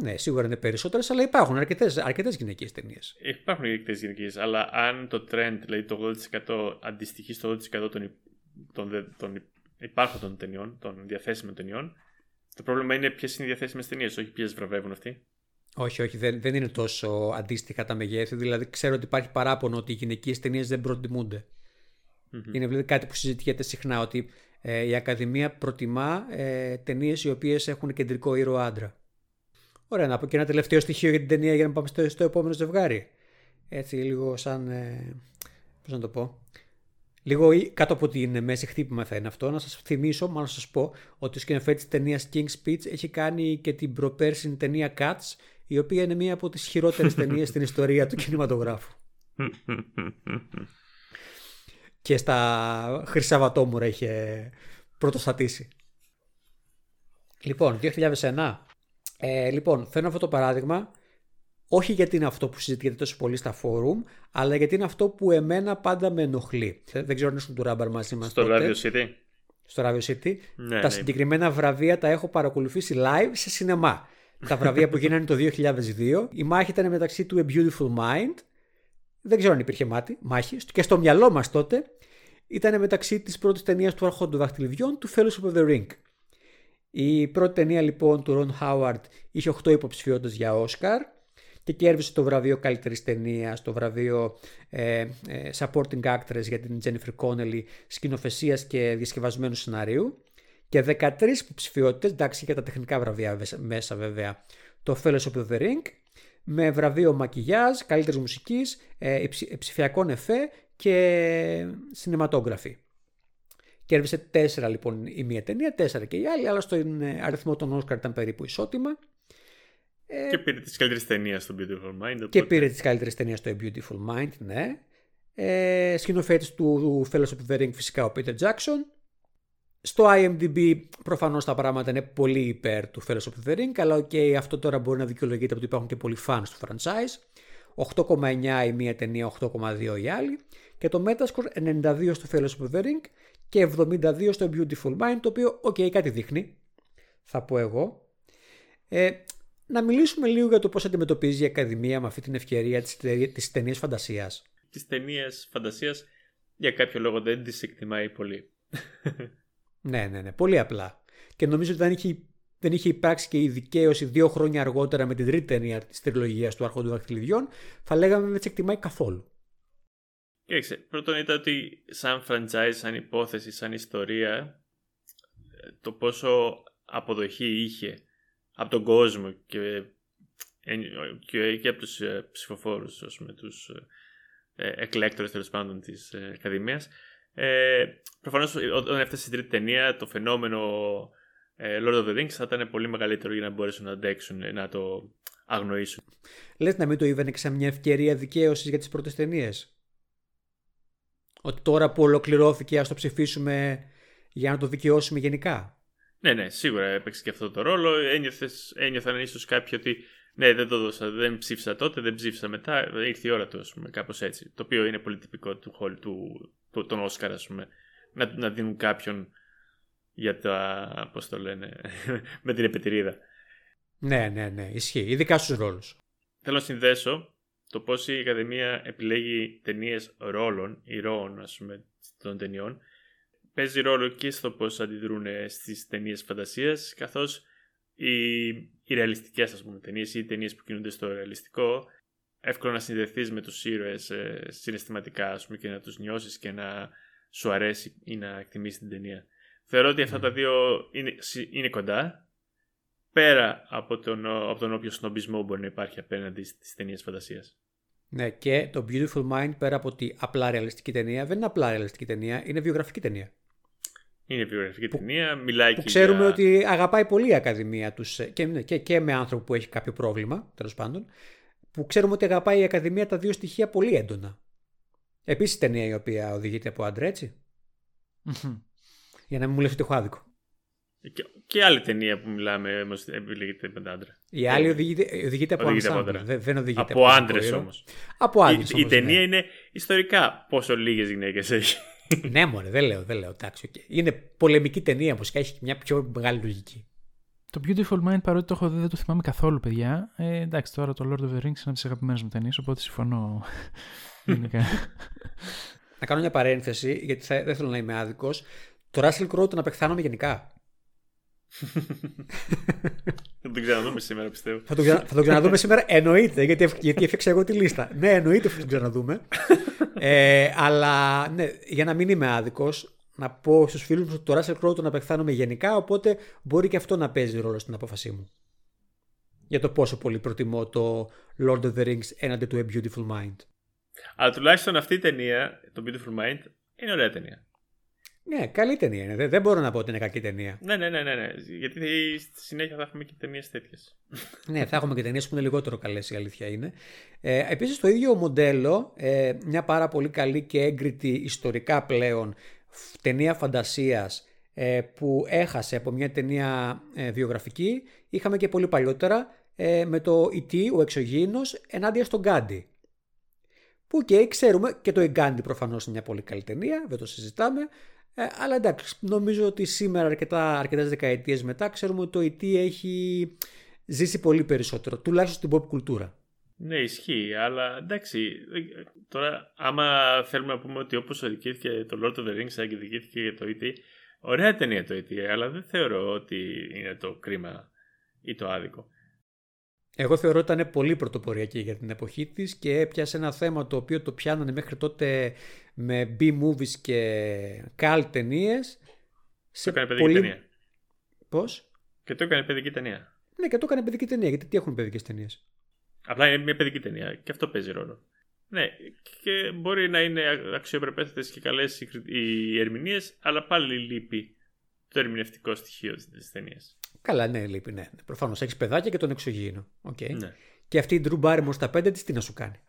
Ναι, σίγουρα είναι περισσότερες, αλλά υπάρχουν αρκετές γυναικείε ταινίες. Υπάρχουν αρκετές γυναικείε, αλλά αν το trend, δηλαδή το 80% αντιστοιχεί στο 80% των, των, των υπάρχουν των ταινιών, των διαθέσιμων ταινιών. Το πρόβλημα είναι ποιες είναι οι διαθέσιμες ταινίες, όχι ποιες βραβεύουν αυτοί. Όχι, όχι, δεν, δεν είναι τόσο αντίστοιχα τα μεγέθη. Δηλαδή, ξέρω ότι υπάρχει παράπονο ότι οι γυναικείες ταινίες δεν προτιμούνται. Mm-hmm. Είναι δηλαδή κάτι που συζητιέται συχνά ότι Ε, η Ακαδημία προτιμά ε, ταινίες οι οποίες έχουν κεντρικό ήρωα άντρα. Ωραία, να πω και ένα τελευταίο στοιχείο για την ταινία για να πάμε στο, στο επόμενο ζευγάρι. Έτσι, λίγο σαν. Ε, Πώς να το πω. Λίγο κάτω από την μέση χτύπημα θα είναι αυτό. Να σας θυμίσω, μάλλον να σας πω, ότι ο σκηνοθέτη της ταινίας King's Speech έχει κάνει και την προπέρσινη ταινία Cats, η οποία είναι μία από τις χειρότερες ταινίες στην ιστορία του κινηματογράφου. και στα Χρυσαβατόμουρα είχε πρωτοστατήσει. Λοιπόν, 2001. Ε, λοιπόν, φέρνω αυτό το παράδειγμα όχι γιατί είναι αυτό που συζητιέται τόσο πολύ στα φόρουμ, αλλά γιατί είναι αυτό που εμένα πάντα με ενοχλεί. Δεν ξέρω αν ήσουν του Ράμπαρ μαζί μας. Στο Radio City. Στο Radio City. Ναι, τα ναι. συγκεκριμένα βραβεία τα έχω παρακολουθήσει live σε σινεμά. τα βραβεία που γίνανε το 2002. Η μάχη ήταν μεταξύ του A Beautiful Mind. Δεν ξέρω αν υπήρχε μάτι, μάχη. Και στο μυαλό μας τότε ήταν μεταξύ της πρώτης ταινίας του Αρχόντου Δαχτυλιδιών του Fellowship of the Ring. Η πρώτη ταινία λοιπόν του Ron Howard είχε 8 υποψηφιότητες για Oscar και κέρδισε το βραβείο καλύτερης ταινίας, το βραβείο ε, ε, Supporting Actress για την Jennifer Connelly σκηνοθεσίας και διασκευασμένου σενάριου. Και 13 υποψηφιότητες, εντάξει, για τα τεχνικά βραβεία μέσα βέβαια, το Fellowship of the Ring, με βραβείο μακιγιάζ, καλύτερης μουσικής, ε, ψηφιακών εφέ και σινεματόγραφη. Κέρδισε 4 λοιπόν η μία ταινία, 4 και η άλλη, αλλά στον ε, αριθμό των Όσκαρ ήταν περίπου ισότιμα. Ε, και πήρε τη καλύτερη ταινία στο Beautiful Mind. Οπότε... Και πήρε τη καλύτερη ταινία στο Beautiful Mind, ναι. Ε, Σκηνοθέτης του Fellowship of the Ring φυσικά ο Peter Jackson. Στο IMDb προφανώς τα πράγματα είναι πολύ υπέρ του Fellowship of the Ring, αλλά okay, αυτό τώρα μπορεί να δικαιολογείται από ότι υπάρχουν και πολλοί fans του franchise. 8,9 η μία ταινία, 8,2 η άλλη. Και το Metascore 92 στο Fellowship of the Ring και 72 στο Beautiful Mind, το οποίο, OK, okay, κάτι δείχνει, θα πω εγώ. Ε, να μιλήσουμε λίγο για το πώς αντιμετωπίζει η Ακαδημία με αυτή την ευκαιρία της ταινίας φαντασίας. Τις ταινίες φαντασίας για κάποιο λόγο δεν τις εκτιμάει πολύ. ναι, ναι, ναι, πολύ απλά. Και νομίζω ότι δεν είχε, δεν είχε υπάρξει και η δικαίωση δύο χρόνια αργότερα με την τρίτη ταινία της τριλογίας του Άρχοντα των Δαχτυλιδιών, θα λέγαμε δεν τις εκτιμάει καθόλου. Κοίταξε, πρώτον ήταν ότι σαν franchise, σαν υπόθεση, σαν ιστορία, το πόσο αποδοχή είχε από τον κόσμο και, και, και από τους ε, ψηφοφόρους, ας πούμε, τους ε, ε εκλέκτορες τέλος πάντων της ε, Ακαδημίας. Ε, προφανώς όταν έφτασε στην τρίτη ταινία το φαινόμενο ε, Lord of the Rings θα ήταν πολύ μεγαλύτερο για να μπορέσουν να αντέξουν, να το αγνοήσουν. Λες να μην το είδανε σαν μια ευκαιρία δικαίωσης για τις πρώτες ταινίες; Ότι τώρα που ολοκληρώθηκε ας το ψηφίσουμε για να το δικαιώσουμε γενικά; Ναι, ναι, σίγουρα έπαιξε και αυτό το ρόλο. Ένιωθες, ένιωθαν ίσως κάποιοι ότι ναι, δεν το δώσα, δεν ψήφισα τότε, δεν ψήφισα μετά. Ήρθε η ώρα του, ας πούμε, κάπως έτσι. Το οποίο είναι πολύ τυπικό του χώλου του, του, των Όσκαρ, ας πούμε. Να, να δίνουν κάποιον για τα. Πώς το λένε, με την επιτηρίδα. Ναι, ναι, ναι, ισχύει. Ειδικά στους ρόλους. Θέλω να συνδέσω το πώς η Ακαδημία επιλέγει ταινίες ρόλων, ηρώων, ας πούμε, των ταινιών παίζει ρόλο και στο πώς αντιδρούν στις ταινίες φαντασίας καθώς οι, οι ρεαλιστικές ας πούμε ταινίες ή οι ταινίες που κινούνται στο ρεαλιστικό εύκολο να συνδεθείς με τους ήρωες ε, συναισθηματικά ας πούμε, και να τους νιώσεις και να σου αρέσει ή να εκτιμήσεις την ταινία. Θεωρώ ότι αυτά τα δύο είναι, είναι κοντά πέρα από τον, από τον όποιο σνομπισμό μπορεί να υπάρχει απέναντι στις ταινίες φαντασίας. Ναι, και το Beautiful Mind πέρα από ότι απλά ρεαλιστική ταινία δεν είναι απλά ρεαλιστική ταινία, είναι βιογραφική ταινία. Είναι βιογραφική που, ταινία, μιλάει που ξέρουμε για... ότι αγαπάει πολύ η Ακαδημία τους ε, και, και, και με άνθρωπο που έχει κάποιο πρόβλημα, τέλος πάντων, που ξέρουμε ότι αγαπάει η Ακαδημία τα δύο στοιχεία πολύ έντονα. Επίσης ταινία η οποία οδηγείται από άντρα, έτσι. Για να μην μου λες ότι έχω άδικο. Και, και άλλη ταινία που μιλάμε όμω επιλέγεται με άντρα. Η άλλη οδηγείται, οδηγείται από άντρα. Δεν οδηγείται από, από άντρες όμως. Από άντρες. Η, η ταινία ναι. είναι ιστορικά πόσο λίγες γυναίκες έχει ναι, μωρέ, δεν λέω, δεν λέω. Εντάξει, okay. Είναι πολεμική ταινία όμω και έχει μια πιο μεγάλη λογική. Το Beautiful Mind παρότι το έχω δει δεν το θυμάμαι καθόλου, παιδιά. Ε, εντάξει, τώρα το Lord of the Rings είναι από τις αγαπημένες μου ταινίες, οπότε συμφωνώ. να κάνω μια παρένθεση, γιατί θα, δεν θέλω να είμαι άδικος. Το Russell Crowe τον απεχθάνομαι γενικά. Θα τον ξαναδούμε σήμερα, πιστεύω. θα, τον, θα τον ξαναδούμε σήμερα, εννοείται, γιατί, γιατί έφτιαξα εγώ τη λίστα. Ναι, εννοείται θα τον ξαναδούμε. ε, αλλά ναι, για να μην είμαι άδικος, να πω στους φίλους μου ότι το Russell Crowe τον απεχθάνομαι γενικά, οπότε μπορεί και αυτό να παίζει ρόλο στην απόφασή μου. Για το πόσο πολύ προτιμώ το Lord of the Rings έναντι του A Beautiful Mind. Αλλά τουλάχιστον αυτή η ταινία, το Beautiful Mind, είναι ωραία ταινία. Ναι, καλή ταινία είναι. Δεν μπορώ να πω ότι είναι κακή ταινία. Ναι, ναι, ναι, ναι, ναι. Γιατί στη συνέχεια θα έχουμε και ταινίες τέτοιες. ναι, θα έχουμε και ταινίες που είναι λιγότερο καλές, η αλήθεια είναι. Ε, Επίσης, το ίδιο μοντέλο, ε, μια πάρα πολύ καλή και έγκριτη ιστορικά πλέον ταινία φαντασίας ε, που έχασε από μια ταινία ε, βιογραφική, είχαμε και πολύ παλιότερα ε, με το E.T. ο εξωγήινος ενάντια στον Γκάντι. Που και ξέρουμε και το Γκάντι προφανώς είναι μια πολύ καλή ταινία, δεν το συζητάμε, ε, αλλά εντάξει, νομίζω ότι σήμερα αρκετά, αρκετές δεκαετίες μετά ξέρουμε ότι το E.T. έχει ζήσει πολύ περισσότερο, τουλάχιστον στην pop κουλτούρα. Ναι, ισχύει, αλλά εντάξει, τώρα άμα θέλουμε να πούμε ότι όπως οδηγήθηκε το Lord of the Rings οδηγήθηκε για το E.T., ωραία ταινία το E.T., αλλά δεν θεωρώ ότι είναι το κρίμα ή το άδικο. Εγώ θεωρώ ότι ήταν πολύ πρωτοποριακή για την εποχή της και έπιασε ένα θέμα το οποίο το πιάνανε μέχρι τότε με B-movies και καλ ταινίες. Το έκανε παιδική πολύ... ταινία. Πώς; Και το έκανε παιδική ταινία. Ναι, και το έκανε παιδική ταινία. Γιατί τι έχουν παιδικές ταινίες; Απλά είναι μια παιδική ταινία και αυτό παίζει ρόλο. Ναι, και μπορεί να είναι αξιοπρεπέστατε και καλές οι ερμηνείες, αλλά πάλι λείπει το ερμηνευτικό στοιχείο της ταινίας. Καλά, ναι, λείπει, ναι. Προφανώς έχεις παιδάκια και τον εξωγήινο. Okay. Ναι. Και αυτή η Drew Barrymore στα πέντε της τι να σου κάνει;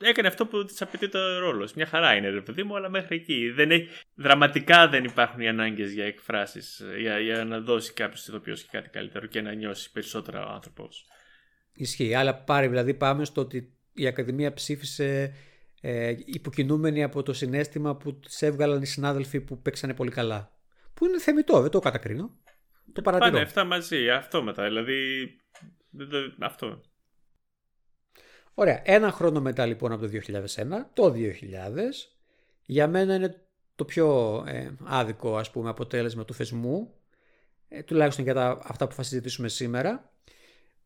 Έκανε αυτό που της απαιτεί το ρόλος. Μια χαρά είναι, ρε παιδί μου, αλλά μέχρι εκεί. Δεν έχει... Δραματικά δεν υπάρχουν οι ανάγκες για εκφράσεις, για, για να δώσει κάποιος ηθοποιός και κάτι καλύτερο και να νιώσει περισσότερα ο άνθρωπος. Ισχύει. Αλλά πάρει, δηλαδή, πάμε στο ότι η Ακαδημία ψήφισε ε, υποκινούμενη από το συνέστημα που της έβγαλαν οι συνάδελφοι που παίξανε πολύ καλά. Που είναι θεμητό, δεν το κατακρίνω. Το παρατηρώ. Πάνε αυτά μαζί, αυτό μετά. Δηλαδή. Αυτό. Ωραία. Ένα χρόνο μετά λοιπόν από το 2001, το 2000, για μένα είναι το πιο ε, άδικο ας πούμε αποτέλεσμα του θεσμού, ε, τουλάχιστον για τα, αυτά που θα συζητήσουμε σήμερα,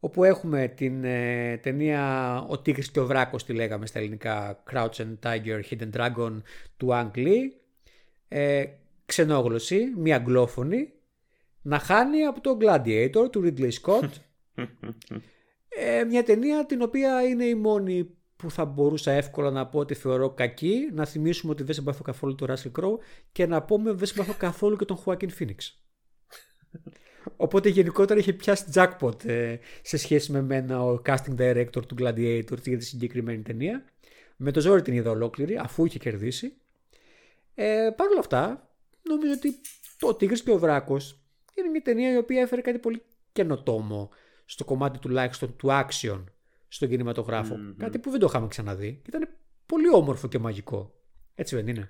όπου έχουμε την ε, ταινία «Ο Τίγρης και ο Βράκος» τη λέγαμε στα ελληνικά «Crouch and Tiger, Hidden Dragon» του Ang Lee, ε, ξενόγλωση, μία αγγλόφωνη, να χάνει από το Gladiator του Ridley Scott. ε, μια ταινία την οποία είναι η μόνη που θα μπορούσα εύκολα να πω ότι θεωρώ κακή, να θυμίσουμε ότι δεν συμπαθώ καθόλου τον Russell Crowe και να πούμε ότι δεν συμπαθώ καθόλου και τον Joaquin Phoenix. Οπότε γενικότερα είχε πιάσει jackpot ε, σε σχέση με μένα ο casting director του Gladiator για τη συγκεκριμένη ταινία. Με το ζόρι την είδα ολόκληρη αφού είχε κερδίσει. Ε, Παρ' όλα αυτά νομίζω ότι το Τίγρης και ο Βράκος είναι μια ταινία η οποία έφερε κάτι πολύ καινοτόμο στο κομμάτι τουλάχιστον του action στον κινηματογραφο Κάτι που δεν το είχαμε ξαναδεί. Ήταν πολύ όμορφο και μαγικό. Έτσι δεν είναι;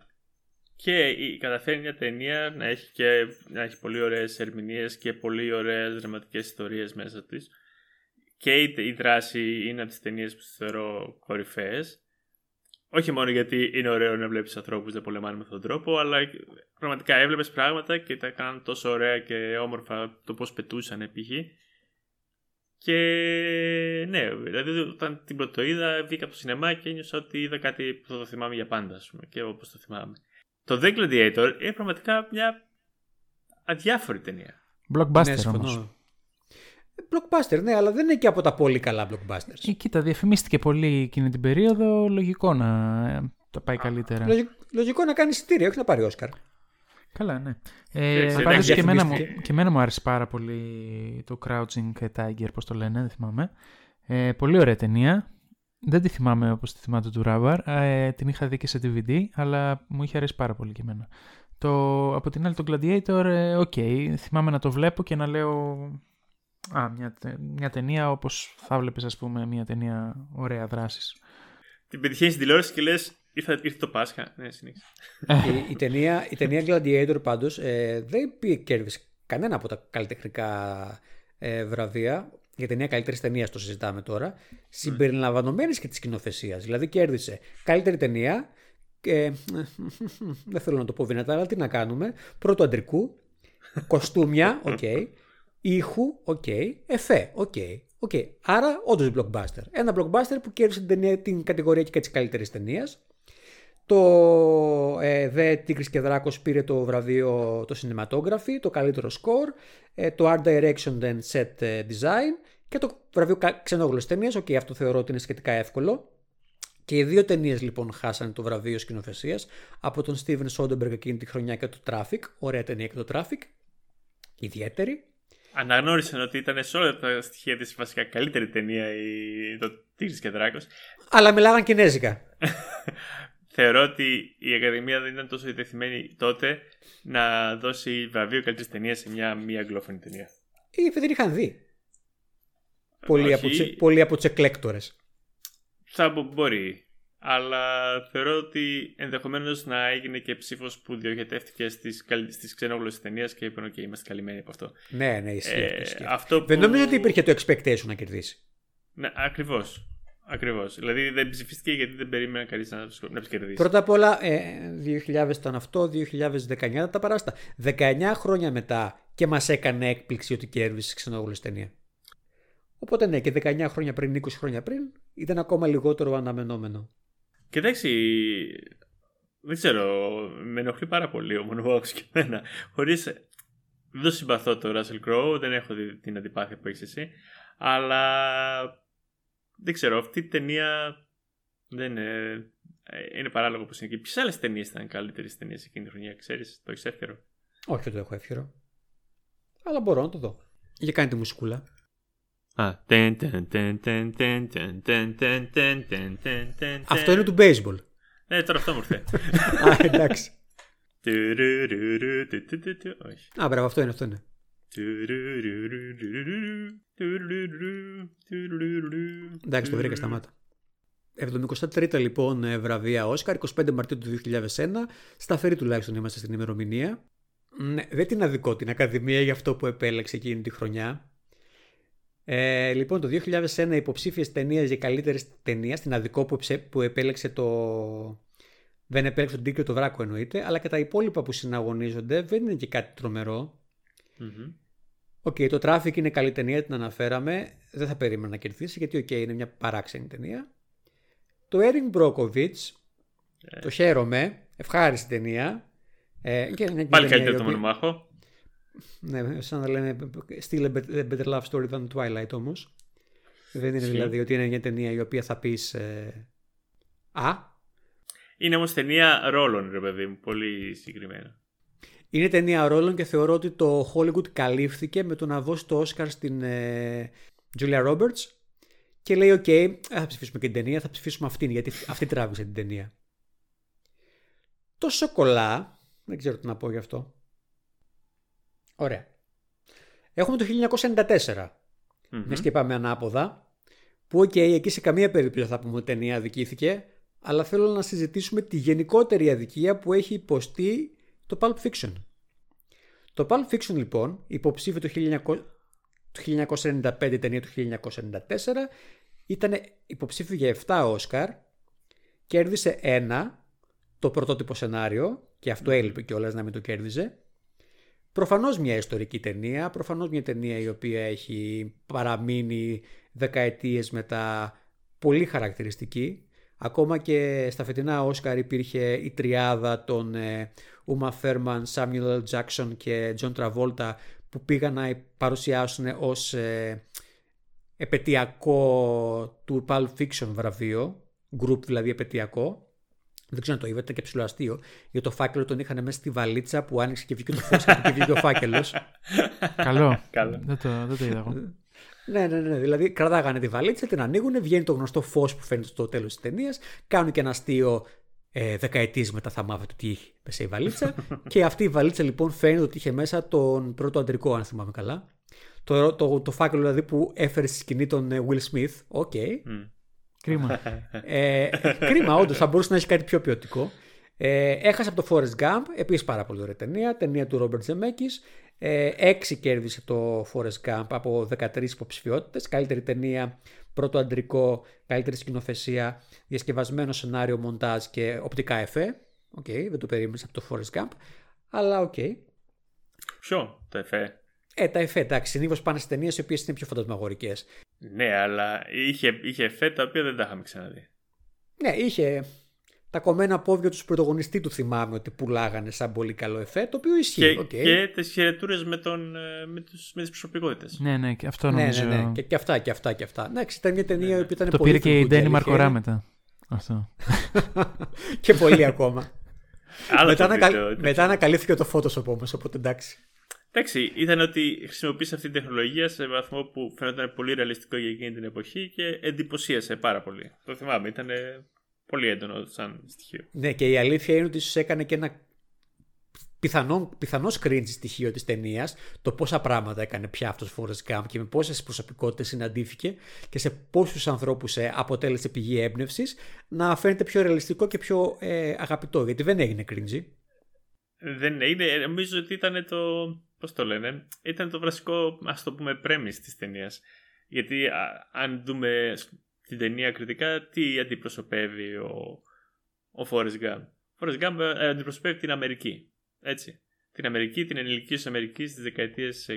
Και καταφέρει μια ταινία να έχει, και, να έχει πολύ ωραίες ερμηνείες και πολύ ωραίες δραματικές ιστορίες μέσα της. Και η, δράση είναι από τις ταινίες που θεωρώ κορυφαίες. Όχι μόνο γιατί είναι ωραίο να βλέπεις ανθρώπους να πολεμάνε με αυτόν τον τρόπο, αλλά πραγματικά έβλεπες πράγματα και τα έκαναν τόσο ωραία και όμορφα το πώς πετούσαν π.χ. Και ναι, δηλαδή όταν την πρωτοείδα βγήκα από το σινεμά και ένιωσα ότι είδα κάτι που θα το θυμάμαι για πάντα, ας πούμε, και όπως το θυμάμαι. Το The Gladiator είναι πραγματικά μια αδιάφορη ταινία. Blockbuster ναι, όμως. Blockbuster, ναι, αλλά δεν είναι και από τα πολύ καλά blockbusters. Ε, κοίτα, διαφημίστηκε πολύ εκείνη την περίοδο. Λογικό να ε, τα πάει καλύτερα. Λογικό, να κάνει εισιτήρια, όχι να πάρει Όσκαρ. Καλά, ναι. Ε, Πάντως και, εμένα μου, και εμένα μου άρεσε πάρα πολύ το Crouching Tiger, πώς το λένε, δεν θυμάμαι. Ε, πολύ ωραία ταινία. Δεν τη θυμάμαι όπως τη θυμάται του Ράβαρ. Ε, την είχα δει και σε DVD, αλλά μου είχε αρέσει πάρα πολύ και εμένα. Το, από την άλλη το Gladiator, ε, OK, okay, θυμάμαι να το βλέπω και να λέω Α, μια, μια ταινία όπως θα βλέπεις ας πούμε μια ταινία ωραία δράσης. Την πετυχαίνεις στην τηλεόραση και λες ήρθε, ήρθε το Πάσχα. Ναι, συνήθως. η, η, ταινία, η ταινία Gladiator πάντως ε, δεν πήγε κέρδισε κανένα από τα καλλιτεχνικά ε, βραβεία. Για ταινία καλύτερης ταινίας το συζητάμε τώρα. Συμπεριλαμβανομένης και της σκηνοθεσίας. Δηλαδή κέρδισε καλύτερη ταινία. Ε, δεν θέλω να το πω δυνατά, αλλά τι να κάνουμε. Πρώτου αντρικού. Κοστούμια, OK. Okay, ήχου, OK, okay, εφέ, OK. Okay, okay. Άρα, όντως blockbuster. Ένα blockbuster που κέρδισε την, την κατηγορία και της καλύτερης ταινίας. Το ε, Τίγρης και Δράκος πήρε το βραβείο το cinematography, το καλύτερο score, ε, το Art Direction and Set ε, Design και το βραβείο ξενόγλωσσης ταινίας. OK, okay, αυτό θεωρώ ότι είναι σχετικά εύκολο. Και οι δύο ταινίες λοιπόν χάσανε το βραβείο σκηνοθεσίας από τον Steven Soderbergh εκείνη τη χρονιά και το Traffic. Ωραία ταινία και το Traffic. Ιδιαίτερη. Αναγνώρισαν ότι ήταν σε όλα τα στοιχεία της βασικά καλύτερη ταινία η... το Τίγρη και Δράκος. Αλλά μιλάγαν κινέζικα. Θεωρώ ότι η Ακαδημία δεν ήταν τόσο διτεθειμένη τότε να δώσει βραβείο καλύτερης ταινίας σε μια μη αγγλόφωνη ταινία. Ή δεν είχαν δει. Πολλοί, από, τσε, πολλοί από τους εκλέκτορες. Θα μπορεί. Αλλά θεωρώ ότι ενδεχομένως να έγινε και ψήφος που διοχετεύτηκε στις στις ξενόγλωσσες ταινίες και είπαν: OK, είμαστε καλυμμένοι από αυτό. Ναι, ναι, ισχύει. Ε, αυτό που... Δεν νομίζω ότι υπήρχε το expectation να κερδίσει. Ναι, ακριβώς. Ακριβώς. Δηλαδή δεν ψηφίστηκε γιατί δεν περίμενε κανείς να, να κερδίσει. Πρώτα απ' όλα, ε, 2000 ήταν αυτό, 2019 τα παράστα. 19 χρόνια μετά και μας έκανε έκπληξη ότι κέρδισε ξενόγλωση ταινία. Οπότε ναι, και 19 χρόνια πριν, 20 χρόνια πριν, ήταν ακόμα λιγότερο αναμενόμενο. Και εντάξει, δεν ξέρω, με ενοχλεί πάρα πολύ ο Moonwalks και εμένα. Χωρίς. Δεν συμπαθώ το Russell Crowe, δεν έχω την αντιπάθεια που έχεις εσύ. Αλλά δεν ξέρω, αυτή η ταινία δεν είναι. Είναι παράλογο που είναι εκεί. Ποιες άλλες ταινίες ήταν καλύτερες ταινίες εκείνη τη χρονιά, ξέρεις, το έχεις εύκαιρο. Όχι, δεν το έχω εύκαιρο. Αλλά μπορώ να το δω. Για κάνει τη μουσικούλα. Αυτό είναι του baseball. Ναι, τώρα αυτό μου ήρθε. Α, εντάξει. Α, μπράβο, αυτό είναι, αυτό είναι. Εντάξει, το βρήκα σταμάτα. 73 λοιπόν βραβεία Όσκαρ, 25 Μαρτίου του 2001. Σταθερή τουλάχιστον είμαστε στην ημερομηνία. Ναι, δεν την αδικό την Ακαδημία για αυτό που επέλεξε εκείνη τη χρονιά. Ε, λοιπόν, το 2001 υποψήφιες ταινίες για καλύτερη ταινία, στην αδικό που, που επέλεξε το. Δεν επέλεξε τον Τίγρη και το Δράκο εννοείται, αλλά και τα υπόλοιπα που συναγωνίζονται δεν είναι και κάτι τρομερό. OK, okay, το Traffic είναι καλή ταινία, την αναφέραμε. Δεν θα περίμενα να κερδίσει γιατί, οκ, είναι μια παράξενη ταινία. Το Erin Brockovich, ε. το χαίρομαι, ευχάριστη ταινία. Ε, και Πάλι καλύτερο το μονομάχο. Ναι, σαν να λένε still a better love story than Twilight όμως. Δεν είναι δηλαδή ότι είναι μια ταινία η οποία θα πεις. Ε... Α. Είναι όμως ταινία ρόλων, ρε παιδί μου, πολύ συγκεκριμένα. Είναι ταινία ρόλων και θεωρώ ότι το Hollywood καλύφθηκε με το να δώσει το Oscar στην ε, Julia Roberts και λέει: OK, okay, θα ψηφίσουμε και την ταινία, θα ψηφίσουμε αυτήν γιατί αυτή τράβηξε την ταινία. Το Chocolat, δεν ξέρω τι να πω γι' αυτό. Ωραία. Έχουμε το 1994. Mm-hmm. και πάμε ανάποδα. Που, οκ, εκεί σε καμία περίπτωση θα πούμε ότι ταινία αδικήθηκε. Αλλά θέλω να συζητήσουμε τη γενικότερη αδικία που έχει υποστεί το Pulp Fiction. Το Pulp Fiction λοιπόν, υποψήφιο το 1995 ταινία του 1994, ήταν υποψήφιο για 7 Όσκαρ, κέρδισε ένα, το πρωτότυπο σενάριο, και αυτό έλειπε κιόλας να μην το κέρδιζε, Προφανώς μια ιστορική ταινία, προφανώς μια ταινία η οποία έχει παραμείνει δεκαετίες μετά πολύ χαρακτηριστική. Ακόμα και στα φετινά Όσκαρ υπήρχε η τριάδα των Uma Thurman, Samuel L. Jackson και John Travolta που πήγαν να παρουσιάσουν ως ε, επαιτειακό του Pulp Fiction βραβείο, group δηλαδή επαιτειακό, δεν ξέρω αν το είδατε, ήταν και ψηλό αστείο. Για το φάκελο τον είχαν μέσα στη βαλίτσα που άνοιξε και βγήκε το φως και βγήκε ο φάκελος. Καλό. Δεν, το, δεν το είδα εγώ. Ναι, ναι, ναι. Δηλαδή κρατάγανε τη βαλίτσα, την ανοίγουν, βγαίνει το γνωστό φως που φαίνεται στο τέλος της ταινίας, κάνουν και ένα αστείο ε, δεκαετίες μετά θα μάθετε τι είχε μέσα η βαλίτσα. και αυτή η βαλίτσα λοιπόν φαίνεται ότι είχε μέσα τον πρώτο αντρικό, αν θυμάμαι καλά. Το, το, το, φάκελο δηλαδή που έφερε στη σκηνή τον ε, Will Smith. Οκ. Okay. Mm. Κρίμα. ε, κρίμα, όντως, θα μπορούσε να έχει κάτι πιο ποιοτικό. Ε, έχασε από το Forrest Gump, επίσης πάρα πολύ ωραία ταινία, ταινία του Robert Zemeckis. Ε, έξι κέρδισε το Forrest Gump από 13 υποψηφιότητες. Καλύτερη ταινία, πρώτο αντρικό, καλύτερη σκηνοθεσία, διασκευασμένο σενάριο, μοντάζ και οπτικά εφέ. Οκ, okay, δεν το περίμενες από το Forrest Gump, αλλά οκ. Okay. Ποιο, το εφέ; Ε, τα εφέ, εντάξει, συνήθως πάνε σε ταινίες οι οποίες είναι πιο φαντασμαγορικές. Ναι, αλλά είχε, είχε εφέ τα οποία δεν τα είχαμε ξαναδεί. Ναι, είχε τα κομμένα πόδια του πρωταγωνιστή του θυμάμαι ότι πουλάγανε σαν πολύ καλό εφέ, το οποίο ισχύει. Και, okay. και τις χαιρετούρες με, τον, ε, με, τους, με τις προσωπικότητες. Ναι, ναι, και αυτό ναι, νομίζω. Ναι, ναι, και, και αυτά και αυτά και αυτά. Ναι, ήταν μια ταινία ναι, που ήταν το πολύ πήρε και η Ντένι φλουτζέλη, Μαρκορά μετά. Αυτό. και πολύ ακόμα. Άλλο μετά, το ανακα... βίντεο, μετά ανακαλύφθηκε το Photoshop όμως, οπότε εντάξει. Εντάξει, ήταν ότι χρησιμοποίησε αυτή την τεχνολογία σε βαθμό που φαίνονταν πολύ ρεαλιστικό για εκείνη την εποχή και εντυπωσίασε πάρα πολύ. Το θυμάμαι, ήταν πολύ έντονο σαν στοιχείο. Ναι, και η αλήθεια είναι ότι σου έκανε και ένα πιθανό, πιθανό cringe στοιχείο της ταινίας, το πόσα πράγματα έκανε πια αυτός ο Forrest Gump και με πόσες προσωπικότητες συναντήθηκε και σε πόσους ανθρώπους ε, αποτέλεσε πηγή έμπνευσης να φαίνεται πιο ρεαλιστικό και πιο ε, αγαπητό, γιατί δεν έγινε cringe. Δεν είναι, νομίζω ότι ήταν το, πώς το λένε, ήταν το βασικό, ας το πούμε, πρέμις της ταινίας. Γιατί α, αν δούμε την ταινία κριτικά, τι αντιπροσωπεύει ο, ο Forrest Gump; Ο Forrest Gump ε, αντιπροσωπεύει την Αμερική. Έτσι. Την Αμερική, την ενηλική Αμερικής στις δεκαετίες 60-70.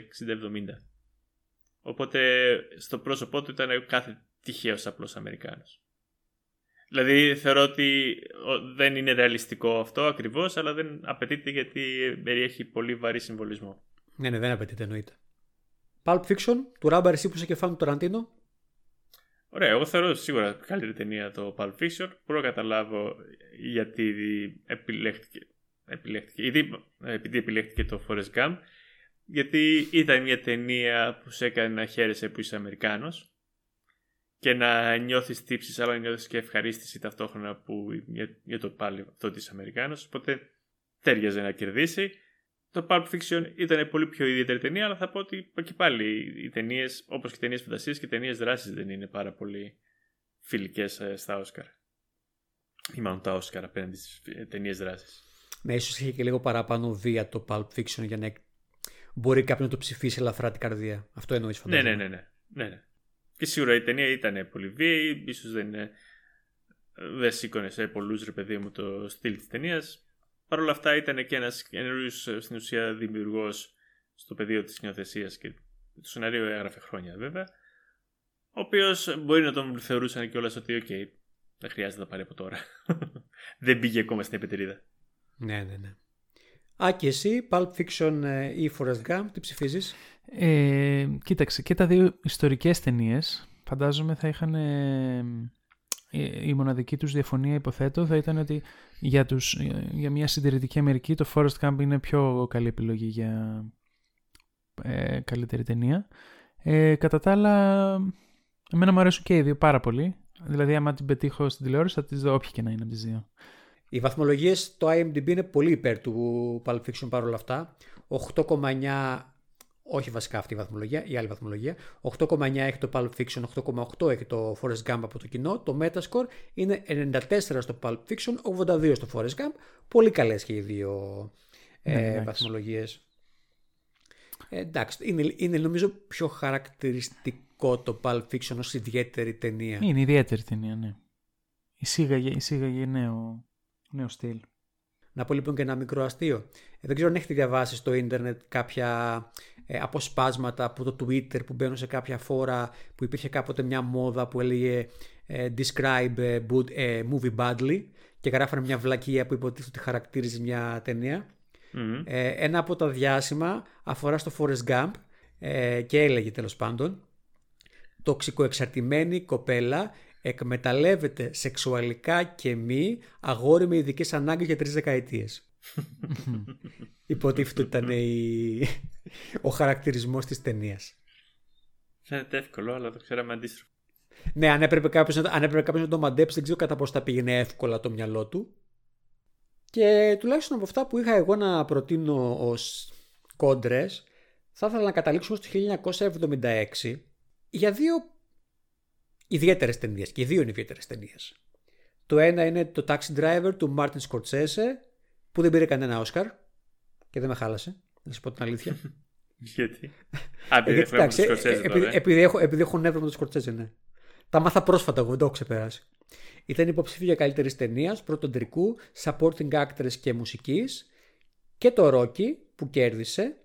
Οπότε στο πρόσωπό του ήταν κάθε τυχαίος απλός Αμερικάνος. Δηλαδή θεωρώ ότι δεν είναι ρεαλιστικό αυτό ακριβώς, αλλά δεν απαιτείται γιατί περιέχει πολύ βαρύ συμβολισμό. Ναι, ναι, δεν απαιτείται εννοείται. Pulp Fiction, του Ράμπαρ εσύ που είσαι κεφάλι του Ταραντίνο. Ωραία, εγώ θεωρώ σίγουρα καλύτερη ταινία το Pulp Fiction. Μπορώ να καταλάβω γιατί επιλέχθηκε. επιλέχθηκε ήδη, επειδή επιλέχθηκε το Forrest Gump. Γιατί ήταν μια ταινία που σε έκανε να χαίρεσαι που είσαι Αμερικάνος και να νιώθεις τύψεις αλλά να νιώθεις και ευχαρίστηση ταυτόχρονα που, για, για το πάλι αυτό της Αμερικάνος οπότε τέριαζε να κερδίσει το Pulp Fiction ήταν πολύ πιο ιδιαίτερη ταινία αλλά θα πω ότι και πάλι οι ταινίες, όπως και οι ταινίες φαντασίας και οι ταινίες δράσης δεν είναι πάρα πολύ φιλικές ε, στα Όσκαρ ή μάλλον τα Όσκαρ απέναντι στις ταινίες δράσης Ναι, ίσως είχε και λίγο παραπάνω βία το Pulp Fiction για να μπορεί κάποιο να το ψηφίσει ελαφρά την καρδία. Αυτό εννοείς ναι, φαντάζομαι. ναι, ναι, ναι, ναι, ναι. Και σίγουρα η ταινία ήταν πολύ βίαιη, ίσως δεν, δεν σήκωνε σε πολλούς ρε παιδί μου το στυλ της ταινίας. Παρ' όλα αυτά ήταν και ένας καινούριος στην ουσία δημιουργός στο πεδίο της σκηνοθεσίας και το σενάριο έγραφε χρόνια βέβαια. Ο οποίος μπορεί να τον θεωρούσαν κιόλας ότι, οκ, okay, δεν χρειάζεται να πάρει από τώρα. δεν πήγε ακόμα στην επετηρίδα. Ναι, ναι, ναι. Α, και εσύ, Pulp Fiction ή Forrest Gump, τι ψηφίζεις; Ε, κοίταξε, και τα δύο ιστορικές ταινίες, φαντάζομαι θα είχαν... η μοναδική τους διαφωνία υποθέτω θα ήταν ότι για, τους, για μια συντηρητική Αμερική το Forrest Gump είναι πιο καλή επιλογή για ε, καλύτερη ταινία. Ε, κατά τα άλλα, εμένα μου αρέσουν και οι δύο πάρα πολύ. Δηλαδή, άμα την πετύχω στην τηλεόραση, θα τις δω όποια και να είναι από τις δύο. Οι βαθμολογίες στο IMDb είναι πολύ υπέρ του Pulp Fiction παρόλα αυτά. 8,9 όχι βασικά αυτή η βαθμολογία, η άλλη βαθμολογία. 8,9 έχει το Pulp Fiction, 8,8 έχει το Forrest Gump από το κοινό. Το Metascore είναι 94 στο Pulp Fiction, 82 στο Forrest Gump. Πολύ καλές και οι δύο ε, ναι, βαθμολογίες. Ε, εντάξει, είναι, είναι νομίζω πιο χαρακτηριστικό το Pulp Fiction ως ιδιαίτερη ταινία. Είναι ιδιαίτερη ταινία, ναι. Εισήγαγε, εισήγαγε νέο, νέο στυλ. Να πω λοιπόν και ένα μικρό αστείο. Ε, δεν ξέρω αν έχετε διαβάσει στο ίντερνετ κάποια ε, αποσπάσματα από το Twitter που μπαίνουν σε κάποια φόρα που υπήρχε κάποτε μια μόδα που έλεγε ε, Describe ε, movie badly και γράφανε μια βλακεία που υποτίθεται ότι χαρακτήριζε μια ταινια ένα από τα διάσημα αφορά στο Forrest Gump και έλεγε τέλος πάντων τοξικοεξαρτημένη κοπέλα εκμεταλλεύεται σεξουαλικά και μη αγόρι με ειδικές ανάγκες για τρεις δεκαετίες. Υποτίθεται ότι ήταν η... ο χαρακτηρισμός της ταινίας. Φαίνεται εύκολο, αλλά το ξέραμε αντίστροφο. Ναι, αν έπρεπε κάποιος, να, αν έπρεπε κάποιος να το μαντέψει, δεν ξέρω κατά πώς θα πήγαινε εύκολα το μυαλό του. Και τουλάχιστον από αυτά που είχα εγώ να προτείνω ως κόντρες, θα ήθελα να καταλήξουμε στο 1976 για δύο ιδιαίτερες ταινίες. Και οι δύο είναι ιδιαίτερες ταινίες. Το ένα είναι το Taxi Driver του Martin Scorsese, που δεν πήρε κανένα Όσκαρ και δεν με χάλασε, να σα πω την αλήθεια. Γιατί; επειδή, έχω, επειδή έχω νεύρο με τον Σκορτσέζε, ναι. Τα μάθα πρόσφατα, εγώ δεν το έχω ξεπεράσει. Ήταν υποψήφιο για καλύτερης ταινίας, πρώτον τρικού, supporting actress και μουσικής. Και το Rocky που κέρδισε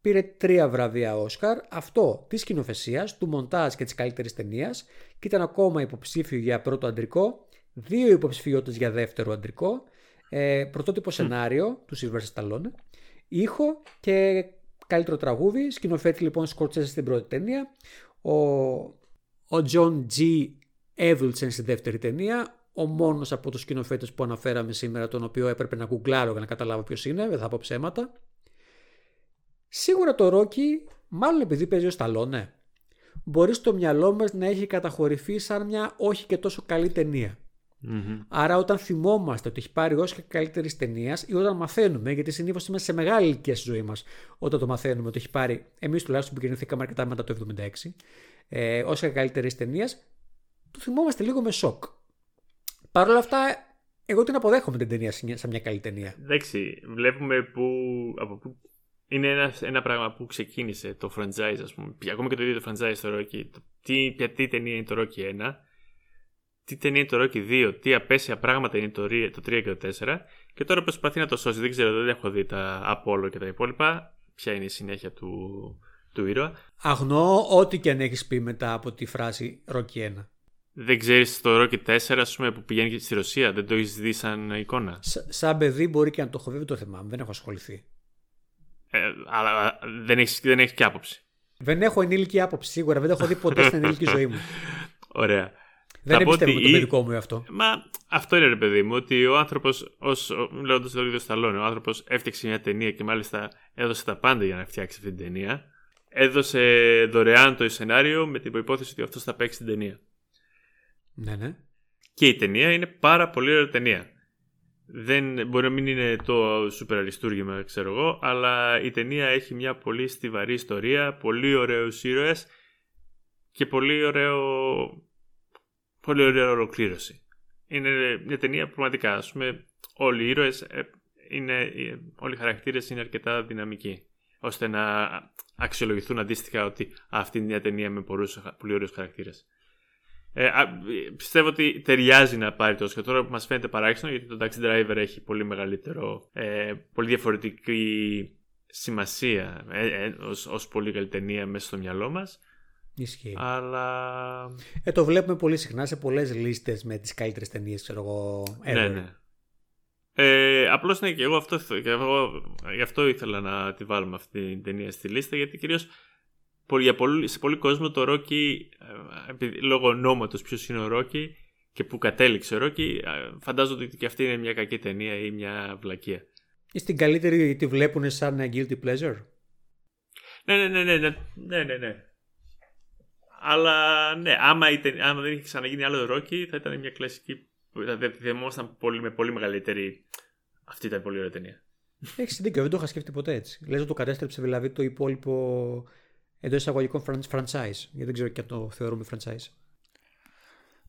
πήρε τρία βραβεία Όσκαρ. Αυτό της σκηνοθεσίας, του μοντάζ και της καλύτερης ταινίας. Και ήταν ακόμα υποψήφιο για πρώτο αντρικό, δύο υποψηφιότητες για δεύτερο αντρικό, ε, πρωτότυπο σενάριο του Silver Stallone, ήχο και καλύτερο τραγούδι, σκηνοθέτη λοιπόν Σκορτσέζε στην πρώτη ταινία, ο, ο John G. Evelyn στη δεύτερη ταινία, ο μόνος από τους σκηνοθέτες που αναφέραμε σήμερα, τον οποίο έπρεπε να γκουγκλάρω για να καταλάβω ποιος είναι, δεν θα πω ψέματα. Σίγουρα το Ρόκι, μάλλον επειδή παίζει ο Σταλόνε, μπορεί στο μυαλό μας να έχει καταχωρηθεί σαν μια όχι και τόσο καλή Άρα, όταν θυμόμαστε ότι έχει πάρει Όσκαρ καλύτερης ταινίας ή όταν μαθαίνουμε, γιατί συνήθως είμαστε σε μεγάλη ηλικία στη ζωή μας, όταν το μαθαίνουμε ότι έχει πάρει, εμείς τουλάχιστον που γεννηθήκαμε αρκετά μετά το 1976, ε, Όσκαρ καλύτερης ταινίας, το θυμόμαστε λίγο με σοκ. Παρ' όλα αυτά, εγώ την αποδέχομαι την ταινία σαν μια καλή ταινία. Εντάξει, βλέπουμε που, από που είναι ένα, ένα πράγμα που ξεκίνησε το franchise, ας πούμε. Ακόμα και το ίδιο το franchise στο Rocky. Το, τι, τι ταινία είναι το Rocky 1, τι ταινία είναι το Rocky 2, τι απέσια πράγματα είναι το, το 3 και το 4. Και τώρα προσπαθεί να το σώσει. Δεν ξέρω, δεν έχω δει τα Apollo και τα υπόλοιπα. Ποια είναι η συνέχεια του, του ήρωα. Αγνώ ό,τι και αν έχεις πει μετά από τη φράση Rocky 1. Δεν ξέρεις το Rocky 4, ας πούμε, που πηγαίνει στη Ρωσία. Δεν το έχεις δει σαν εικόνα. σαν παιδί μπορεί και να το έχω δει, δεν το θυμάμαι. Δεν έχω ασχοληθεί. Ε, αλλά δεν έχεις δεν έχεις και άποψη. Δεν έχω ενήλικη άποψη σίγουρα. Δεν το έχω δει ποτέ στην ενήλικη ζωή μου. Ωραία. Δεν εμπιστεύομαι το παιδικό μου αυτό. Μα αυτό είναι ρε παιδί μου, ότι ο άνθρωπος, λέγοντας το ίδιο Σταλόνι, ο άνθρωπος έφτιαξε μια ταινία και μάλιστα έδωσε τα πάντα για να φτιάξει αυτή την ταινία. Έδωσε δωρεάν το σενάριο με την προπόθεση ότι αυτός θα παίξει την ταινία. Ναι, ναι. Και η ταινία είναι πάρα πολύ ωραία ταινία. Δεν, μπορεί να μην είναι το σούπερ αριστούργημα, ξέρω εγώ, αλλά η ταινία έχει μια πολύ στιβαρή ιστορία, πολύ ωραίους ήρωες και πολύ ωραίο πολύ ωραία ολοκλήρωση. Είναι μια ταινία που πραγματικά, ας πούμε, όλοι οι ήρωες, ε, είναι, ε, όλοι οι χαρακτήρες είναι αρκετά δυναμικοί, ώστε να αξιολογηθούν αντίστοιχα ότι αυτή είναι μια ταινία με πολλούς, πολύ ωραίους χαρακτήρες. Ε, πιστεύω ότι ταιριάζει να πάρει το και τώρα που μας φαίνεται παράξενο γιατί το Taxi Driver έχει πολύ μεγαλύτερο, ε, πολύ διαφορετική σημασία ε, ε, ως, ως πολύ καλή ταινία μέσα στο μυαλό μας Ισχύει. Αλλά. Ε, το βλέπουμε πολύ συχνά σε πολλές λίστες με τις καλύτερες ταινίες, ξέρω εγώ. Ναι, ναι. Ε, Απλώς ναι, και εγώ, αυτό, και εγώ γι' αυτό ήθελα να τη βάλουμε αυτή την ταινία στη λίστα, γιατί κυρίως σε πολύ κόσμο το Ρόκι, λόγω ονόματος ποιος είναι ο Ρόκι και που κατέληξε ο Ρόκι, ε, φαντάζονται ότι και αυτή είναι μια κακή ταινία ή μια βλακεία. Ή στην καλύτερη τη βλέπουν σαν guilty pleasure; Ναι, ναι, ναι, ναι, ναι, ναι, ναι. Ναι. Αλλά ναι, άμα, ήταν, άμα δεν είχε ξαναγίνει άλλο Ρόκι, θα ήταν μια κλασική. Θα θυμόμασταν πολύ, με πολύ μεγαλύτερη. Αυτή ήταν πολύ ωραία ταινία. Έχεις δίκιο, δεν το είχα σκεφτεί ποτέ έτσι. Λες το κατέστρεψε δηλαδή το υπόλοιπο εντός εισαγωγικών franchise. Γιατί δεν ξέρω και αν το θεωρούμε franchise.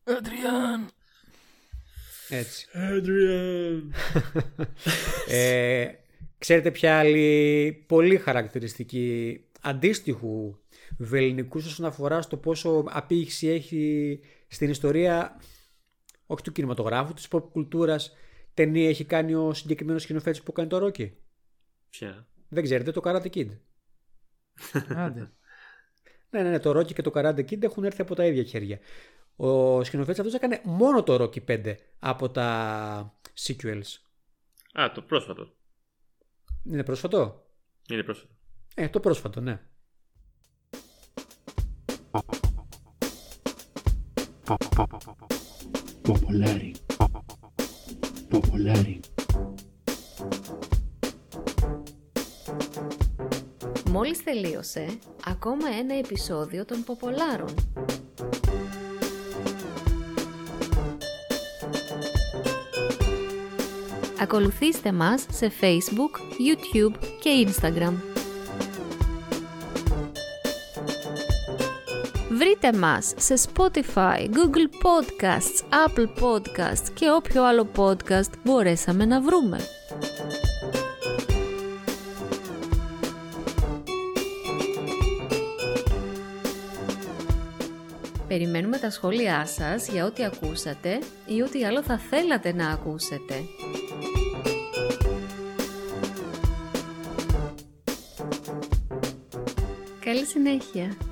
Adrian! Έτσι. Adrian! ε, ξέρετε ποια άλλη πολύ χαρακτηριστική αντίστοιχου βεληνικούς όσον αφορά στο πόσο απήχηση έχει στην ιστορία όχι του κινηματογράφου, της pop κουλτούρας ταινία έχει κάνει ο συγκεκριμένος σκηνοθέτης που κάνει το Ρόκι. Ποια; Δεν ξέρετε, το Karate Kid. Άντε. ναι, ναι, ναι, το Rocky και το Karate Kid έχουν έρθει από τα ίδια χέρια. Ο σκηνοθέτης αυτός έκανε μόνο το Rocky 5 από τα sequels. Α, το πρόσφατο. Είναι πρόσφατο; Είναι πρόσφατο. Ε, το πρόσφατο, ναι. Popolari. Popolari. Μόλις τελείωσε ακόμα ένα επεισόδιο των Ποπολάρων. Ακολουθήστε μας σε Facebook, YouTube και Instagram. Βρείτε μας σε Spotify, Google Podcasts, Apple Podcasts και όποιο άλλο podcast μπορέσαμε να βρούμε. Περιμένουμε τα σχόλιά σας για ό,τι ακούσατε ή ό,τι άλλο θα θέλατε να ακούσετε. Καλή συνέχεια!